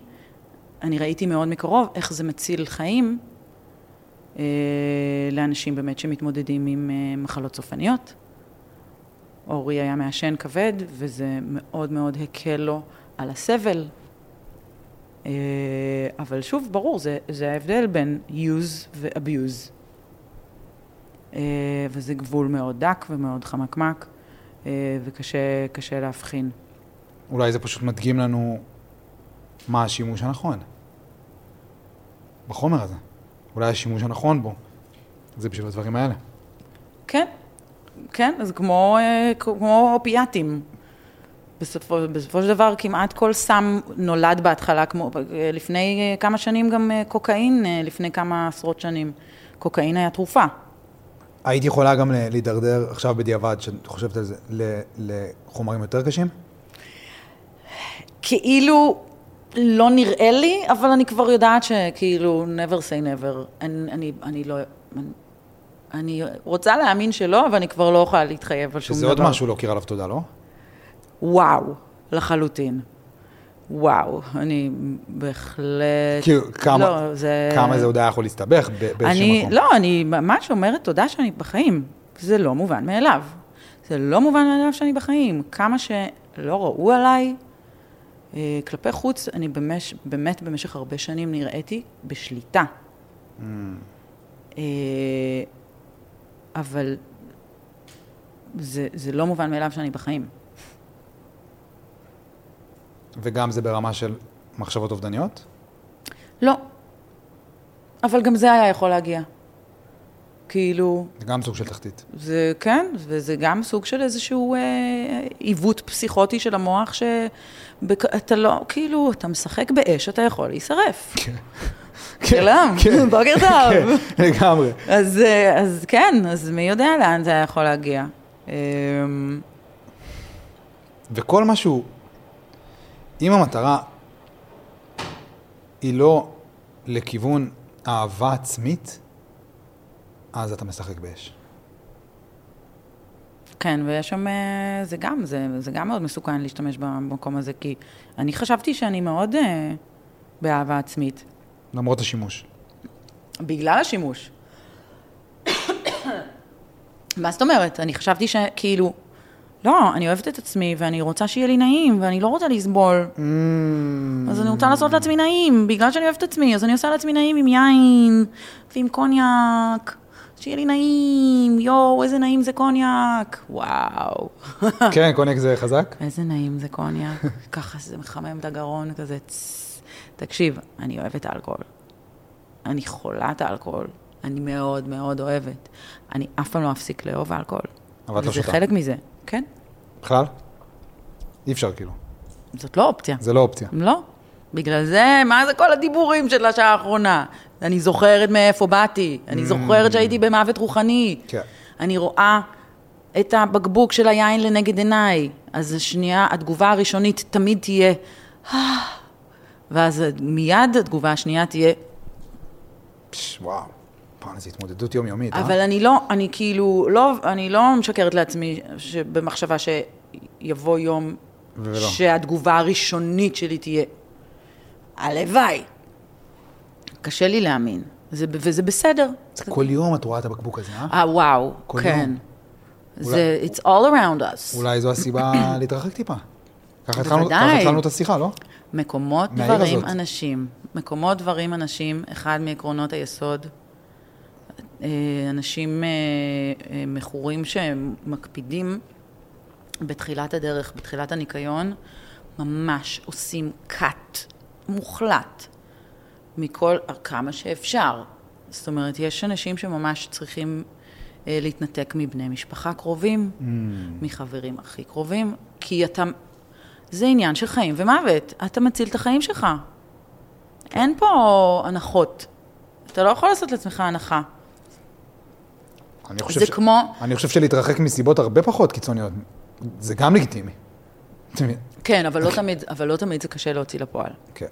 אני ראיתי מאוד מקרוב איך זה מציל חיים uh, לאנשים באמת שמתמודדים עם uh, מחלות סופניות. אורי היה מעשן כבד, וזה מאוד מאוד הקל לו על הסבל. אה, אבל שוב, ברור, זה, זה ההבדל בין use ו-abuse. אה, וזה גבול מאוד דק ומאוד חמקמק, אה, וקשה להבחין. אולי זה פשוט מדגים לנו מה השימוש הנכון בחומר הזה. אולי השימוש הנכון בו זה בשביל הדברים האלה. כן, כן, זה כמו, כמו אופיאטים. בסופו, בסופו של דבר כמעט כל סם נולד בהתחלה, כמו לפני אה, כמה שנים גם אה, קוקאין, לפני כמה עשרות שנים. קוקאין היה תרופה. היית יכולה גם להידרדר עכשיו בדיעבד, שאת חושבת על זה, לחומרים יותר קשים? כאילו לא נראה לי, אבל אני כבר יודעת שכאילו never say never. אני, אני, אני לא... אני, אני רוצה להאמין שלא, אבל אני כבר לא יכולה להתחייב על שום דבר. שזה עוד משהו להוקיר עליו תודה, לא? וואו, לחלוטין. וואו, אני בהחלט... כאילו, כמה, לא, זה... כמה זה עוד היה יכול להסתבך באיזשהו אני, מקום? לא, אני ממש אומרת תודה שאני בחיים. זה לא מובן מאליו. זה לא מובן מאליו שאני בחיים. כמה שלא ראו עליי, אה, כלפי חוץ, אני במש, באמת במשך הרבה שנים נראיתי בשליטה. Mm. אבל זה, זה לא מובן מאליו שאני בחיים. וגם זה ברמה של מחשבות אובדניות? לא. אבל גם זה היה יכול להגיע. כאילו... זה גם סוג של תחתית. זה כן, וזה גם סוג של איזשהו אה, עיוות פסיכוטי של המוח, שאתה לא, כאילו, אתה משחק באש, אתה יכול להישרף. כן. שלום, כן. בוקר טוב. כן, לגמרי. אז, אה, אז כן, אז מי יודע לאן זה היה יכול להגיע. אמ, וכל משהו, אם המטרה היא לא לכיוון אהבה עצמית, אז אתה משחק באש. כן, ויש שם, אה, זה גם, זה, זה גם מאוד מסוכן להשתמש במקום הזה, כי אני חשבתי שאני מאוד uh, באהבה עצמית. למרות השימוש. בגלל השימוש. מה זאת אומרת? אני חשבתי שכאילו, לא, אני אוהבת את עצמי ואני רוצה שיהיה לי נעים ואני לא רוצה לסבול. Mm. אז אני רוצה לעשות לעצמי נעים, בגלל שאני אוהבת את עצמי, אז אני עושה לעצמי נעים עם יין ועם קוניאק. שיהיה לי נעים, יואו, איזה נעים זה קוניאק, וואו. כן, קוניאק זה חזק? איזה נעים זה קוניאק, ככה זה מחמם את הגרון כזה, תקשיב, אני אוהבת אלכוהול. אני חולת אלכוהול. אני מאוד מאוד אוהבת. אני אף פעם לא אפסיק לאהוב אלכוהול. אבל את לא שותה. וזה חלק מזה, כן. בכלל? אי אפשר כאילו. זאת לא אופציה. זה לא אופציה. לא. בגלל זה, מה זה כל הדיבורים של השעה האחרונה? אני זוכרת מאיפה באתי, אני זוכרת שהייתי במוות רוחני. כן. אני רואה את הבקבוק של היין לנגד עיניי. אז השנייה, התגובה הראשונית תמיד תהיה, אה, ואז מיד התגובה השנייה תהיה... וואו, פעם זו התמודדות יומיומית, אה? אבל אני לא, אני כאילו, לא, אני לא משקרת לעצמי במחשבה שיבוא יום ולא. שהתגובה הראשונית שלי תהיה, הלוואי. קשה לי להאמין, זה, וזה בסדר. זה כל יום את רואה את הבקבוק הזה, אה? אה, וואו, כן. יום. זה, it's all around us. אולי זו הסיבה להתרחק טיפה. ככה התחלנו את השיחה, לא? מקומות, דברים, הזאת. אנשים. מקומות, דברים, אנשים, אחד מעקרונות היסוד. אה, אנשים אה, אה, מכורים שמקפידים בתחילת הדרך, בתחילת הניקיון, ממש עושים cut מוחלט מכל, כמה שאפשר, זאת אומרת, יש אנשים שממש צריכים אה, להתנתק מבני משפחה קרובים, Mm. מחברים הכי קרובים, כי אתה... זה עניין של חיים ומוות. אתה מציל את החיים שלך. אין פה הנחות. אתה לא יכול לעשות לעצמך הנחה. אני חושב זה ש- כמו... אני חושב שלהתרחק מסיבות הרבה פחות קיצוניות, זה גם לגיטימי. כן, אבל לא תמיד, אבל לא תמיד זה קשה להוציא לפועל. כן.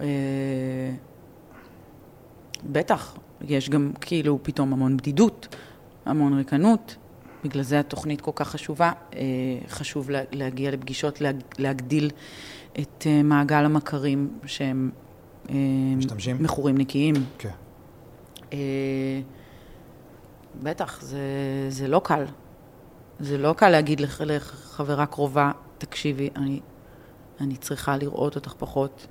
אה, בטח, יש גם כאילו פתאום המון בדידות, המון ריקנות. בגלל זה התוכנית כל כך חשובה. אה, חשוב לה- להגיע לפגישות, להג- להגדיל את אה, מעגל המכרים שהם אה, משתמשים? מכורים נקיים. כן. בטח, זה, זה לא קל. זה לא קל להגיד לח- לחברה קרובה, תקשיבי, אני, אני צריכה לראות אותך פחות,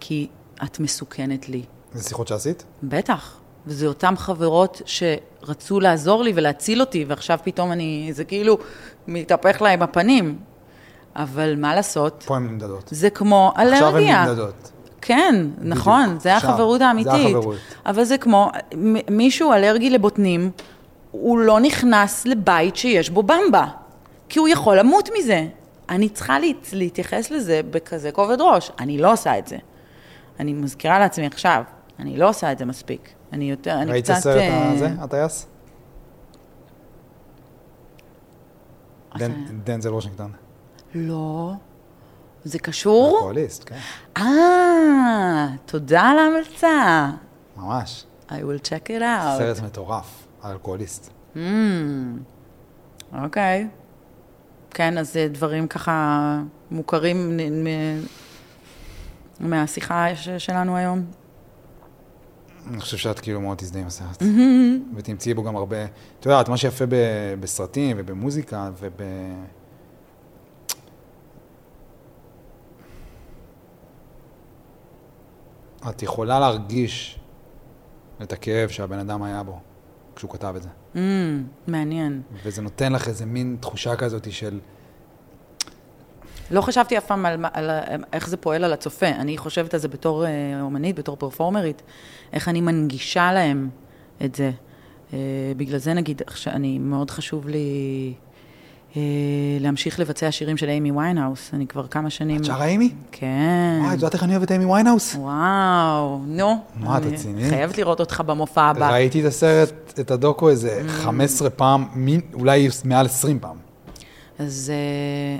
כי את מסוכנת לי. זה שיחות שעשית? בטח. וזה אותן חברות שרצו לעזור לי ולהציל אותי, ועכשיו פתאום אני, זה כאילו מתהפך להם הפנים. אבל מה לעשות? פה הן נמדדות. זה כמו עכשיו הן אלרגיה. נמדדות. כן, נכון, זה עכשיו, החברות זה האמיתית. החברות. אבל זה כמו, מישהו אלרגי לבוטנים, הוא לא נכנס לבית שיש בו במבה, כי הוא יכול למות מזה. אני צריכה להת, להתייחס לזה בכזה כובד ראש. אני לא עושה את זה. אני מזכירה לעצמי עכשיו, אני לא עושה את זה מספיק. אני יותר, אני ראית קצת... את הסרט אה, הזה, הטייס? הסרט- דן- דנזל וושינגטון. לא. זה קשור? אלכוהוליסט, כן. אה, תודה על ההמלצה. ממש. I will check it out. סרט מטורף, אלכוהוליסט. Mm, אוקיי. כן, אז זה דברים ככה מוכרים מהשיחה שלנו היום. אני חושב שאת כאילו מאוד תזדהי עם הסרט. ותמצאי בו גם הרבה... את יודעת, מה שיפה בסרטים ובמוזיקה וב... את יכולה להרגיש את הכאב שהבן אדם היה בו כשהוא כתב את זה. Mm, מעניין. וזה נותן לך איזה מין תחושה כזאת של... לא חשבתי אף פעם על, על ה- איך זה פועל על הצופה. אני חושבת על זה בתור אה, אומנית, בתור פרפורמרית, איך אני מנגישה להם את זה. אה, בגלל זה נגיד, אני, מאוד חשוב לי להמשיך לבצע שירים של איימי ויינהאוס. אני כבר כמה שנים... את שרה איימי? כן. וואי, את יודעת איך אני אוהב את איימי ויינהאוס? וואו, נו. מה, את רצינית? חייבת לראות אותך במופע הבא. ראיתי את הסרט, את הדוקו איזה 15 פעם, מין- אולי מעל 20 פעם. אז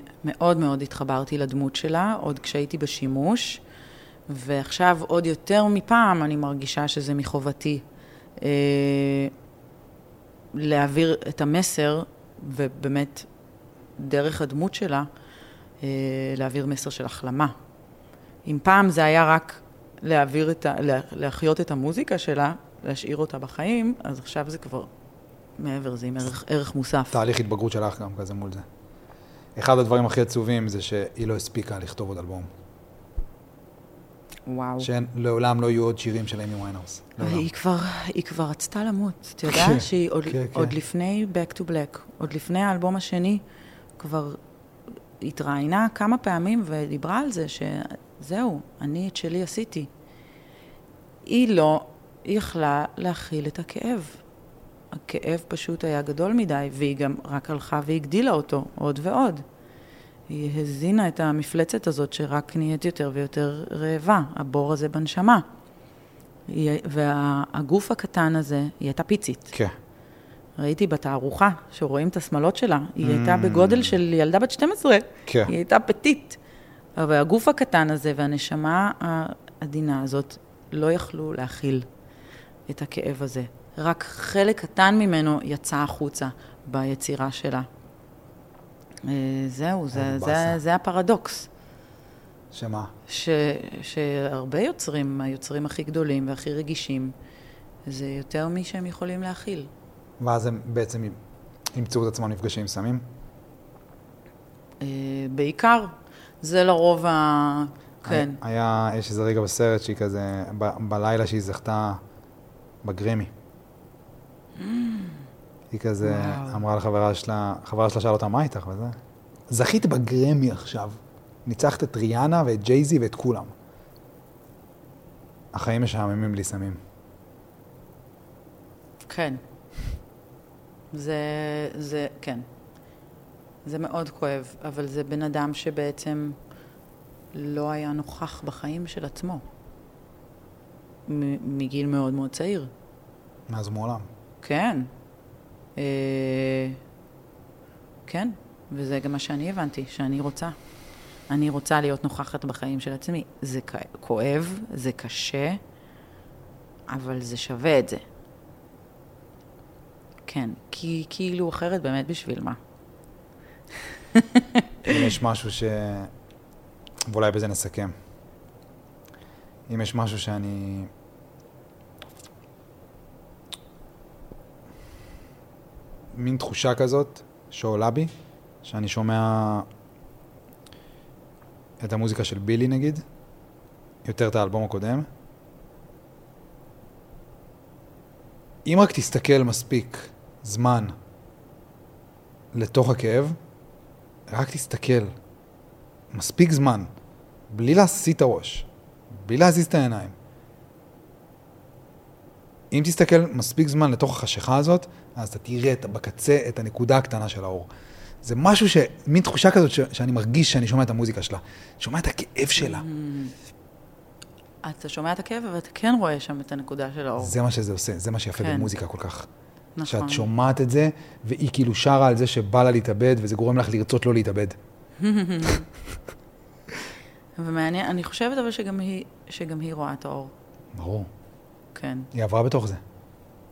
uh, מאוד מאוד התחברתי לדמות שלה, עוד כשהייתי בשימוש, ועכשיו עוד יותר מפעם אני מרגישה שזה מחובתי uh, להעביר את המסר, ובאמת דרך הדמות שלה, uh, להעביר מסר של החלמה. אם פעם זה היה רק להעביר את ה... לה- להחיות את המוזיקה שלה, להשאיר אותה בחיים, אז עכשיו זה כבר מעבר, זה עם ערך, ערך מוסף. תהליך התבגרות שלך גם כזה מול זה. אחד הדברים הכי עצובים זה שהיא לא הספיקה לכתוב עוד אלבום. וואו. שלעולם לא יהיו עוד שירים של ויינהאוס. לעולם. היא כבר, היא כבר רצתה למות. אתה יודע כן, שהיא עוד, כן, עוד כן. לפני Back to Black, עוד לפני האלבום השני, כבר התראיינה כמה פעמים ודיברה על זה שזהו, אני את שלי עשיתי. היא לא יכלה להכיל את הכאב. הכאב פשוט היה גדול מדי, והיא גם רק הלכה והגדילה אותו עוד ועוד. היא הזינה את המפלצת הזאת שרק נהיית יותר ויותר רעבה, הבור הזה בנשמה. היא- והגוף הקטן הזה, היא הייתה פיצית. כן. ראיתי בתערוכה שרואים את השמלות שלה, היא Mm. הייתה בגודל של ילדה בת 12, כן. היא הייתה פטית. אבל הגוף הקטן הזה והנשמה העדינה הזאת לא יכלו להכיל את הכאב הזה. רק חלק קטן ממנו יצא החוצה ביצירה שלה. אה, זהו, זה, זה. זה הפרדוקס. שמה? ש, שהרבה יוצרים, היוצרים הכי גדולים והכי רגישים, זה יותר משהם יכולים להכיל. ואז הם בעצם ימצאו את עצמם נפגשים עם סמים? אה, בעיקר, זה לרוב ה... כן. היה, יש איזה רגע בסרט שהיא כזה, ב, בלילה שהיא זכתה בגרמי. היא כזה וואו. אמרה לחברה שלה, חברה שלה שאלה אותה, מה איתך וזה? זכית בגרמי עכשיו. ניצחת את ריאנה ואת ג'ייזי ואת כולם. החיים משעממים בלי סמים. כן. זה, זה, כן. זה מאוד כואב, אבל זה בן אדם שבעצם לא היה נוכח בחיים של עצמו. מ- מגיל מאוד מאוד צעיר. מאז ומעולם. כן. אה, כן, וזה גם מה שאני הבנתי, שאני רוצה. אני רוצה להיות נוכחת בחיים של עצמי. זה כ- כואב, זה קשה, אבל זה שווה את זה. כן, כי כאילו אחרת באמת בשביל מה? אם יש משהו ש... ואולי בזה נסכם. אם יש משהו שאני... מין תחושה כזאת שעולה בי, שאני שומע את המוזיקה של בילי נגיד, יותר את האלבום הקודם. אם רק תסתכל מספיק זמן לתוך הכאב, רק תסתכל. מספיק זמן. בלי להסיט את הראש. בלי להזיז את העיניים. אם תסתכל מספיק זמן לתוך החשיכה הזאת, אז אתה תראה את, בקצה את הנקודה הקטנה של האור. זה משהו ש... מין תחושה כזאת ש, שאני מרגיש שאני שומע את המוזיקה שלה. שומע את הכאב שלה. אתה שומע את הכאב, אבל אתה כן רואה שם את הנקודה של האור. זה מה שזה עושה, זה מה שיפה כן. במוזיקה כל כך. נכון. שאת שומעת את זה, והיא כאילו שרה על זה שבא לה להתאבד, וזה גורם לך לרצות לא להתאבד. ומעניין, אני חושבת אבל שגם היא, שגם היא רואה את האור. ברור. כן, היא עברה בתוך זה.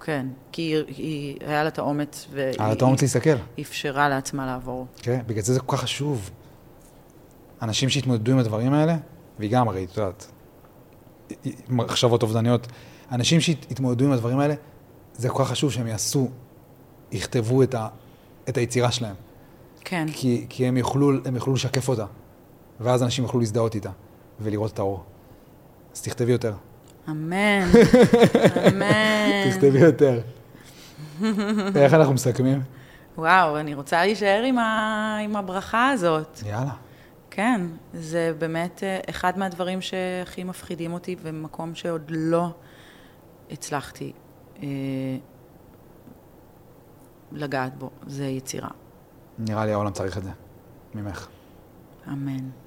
כן. כי היא, היא היה לה את האומץ, והיא היה לה את האומץ להסתכל. אפשרה לעצמה לעבור. כן, בגלל זה זה כל כך חשוב. אנשים שהתמודדו עם הדברים האלה, והיא גם הרי, את יודעת, מחשבות אובדניות, אנשים שהתמודדו עם הדברים האלה, זה כל כך חשוב שהם יעשו, יכתבו את, ה, את היצירה שלהם. כן, כי, כי הם, יוכלו, הם יוכלו לשקף אותה, ואז אנשים יוכלו להזדהות איתה ולראות את האור. אז תכתבי יותר. אמן, אמן. תכתבי יותר. איך אנחנו מסכמים? וואו, אני רוצה להישאר עם, ה... עם הברכה הזאת. יאללה. כן, זה באמת אה, אחד מהדברים שהכי מפחידים אותי, ומקום שעוד לא הצלחתי לגעת בו, זה יצירה. נראה לי העולם צריך את זה, ממך. אמן.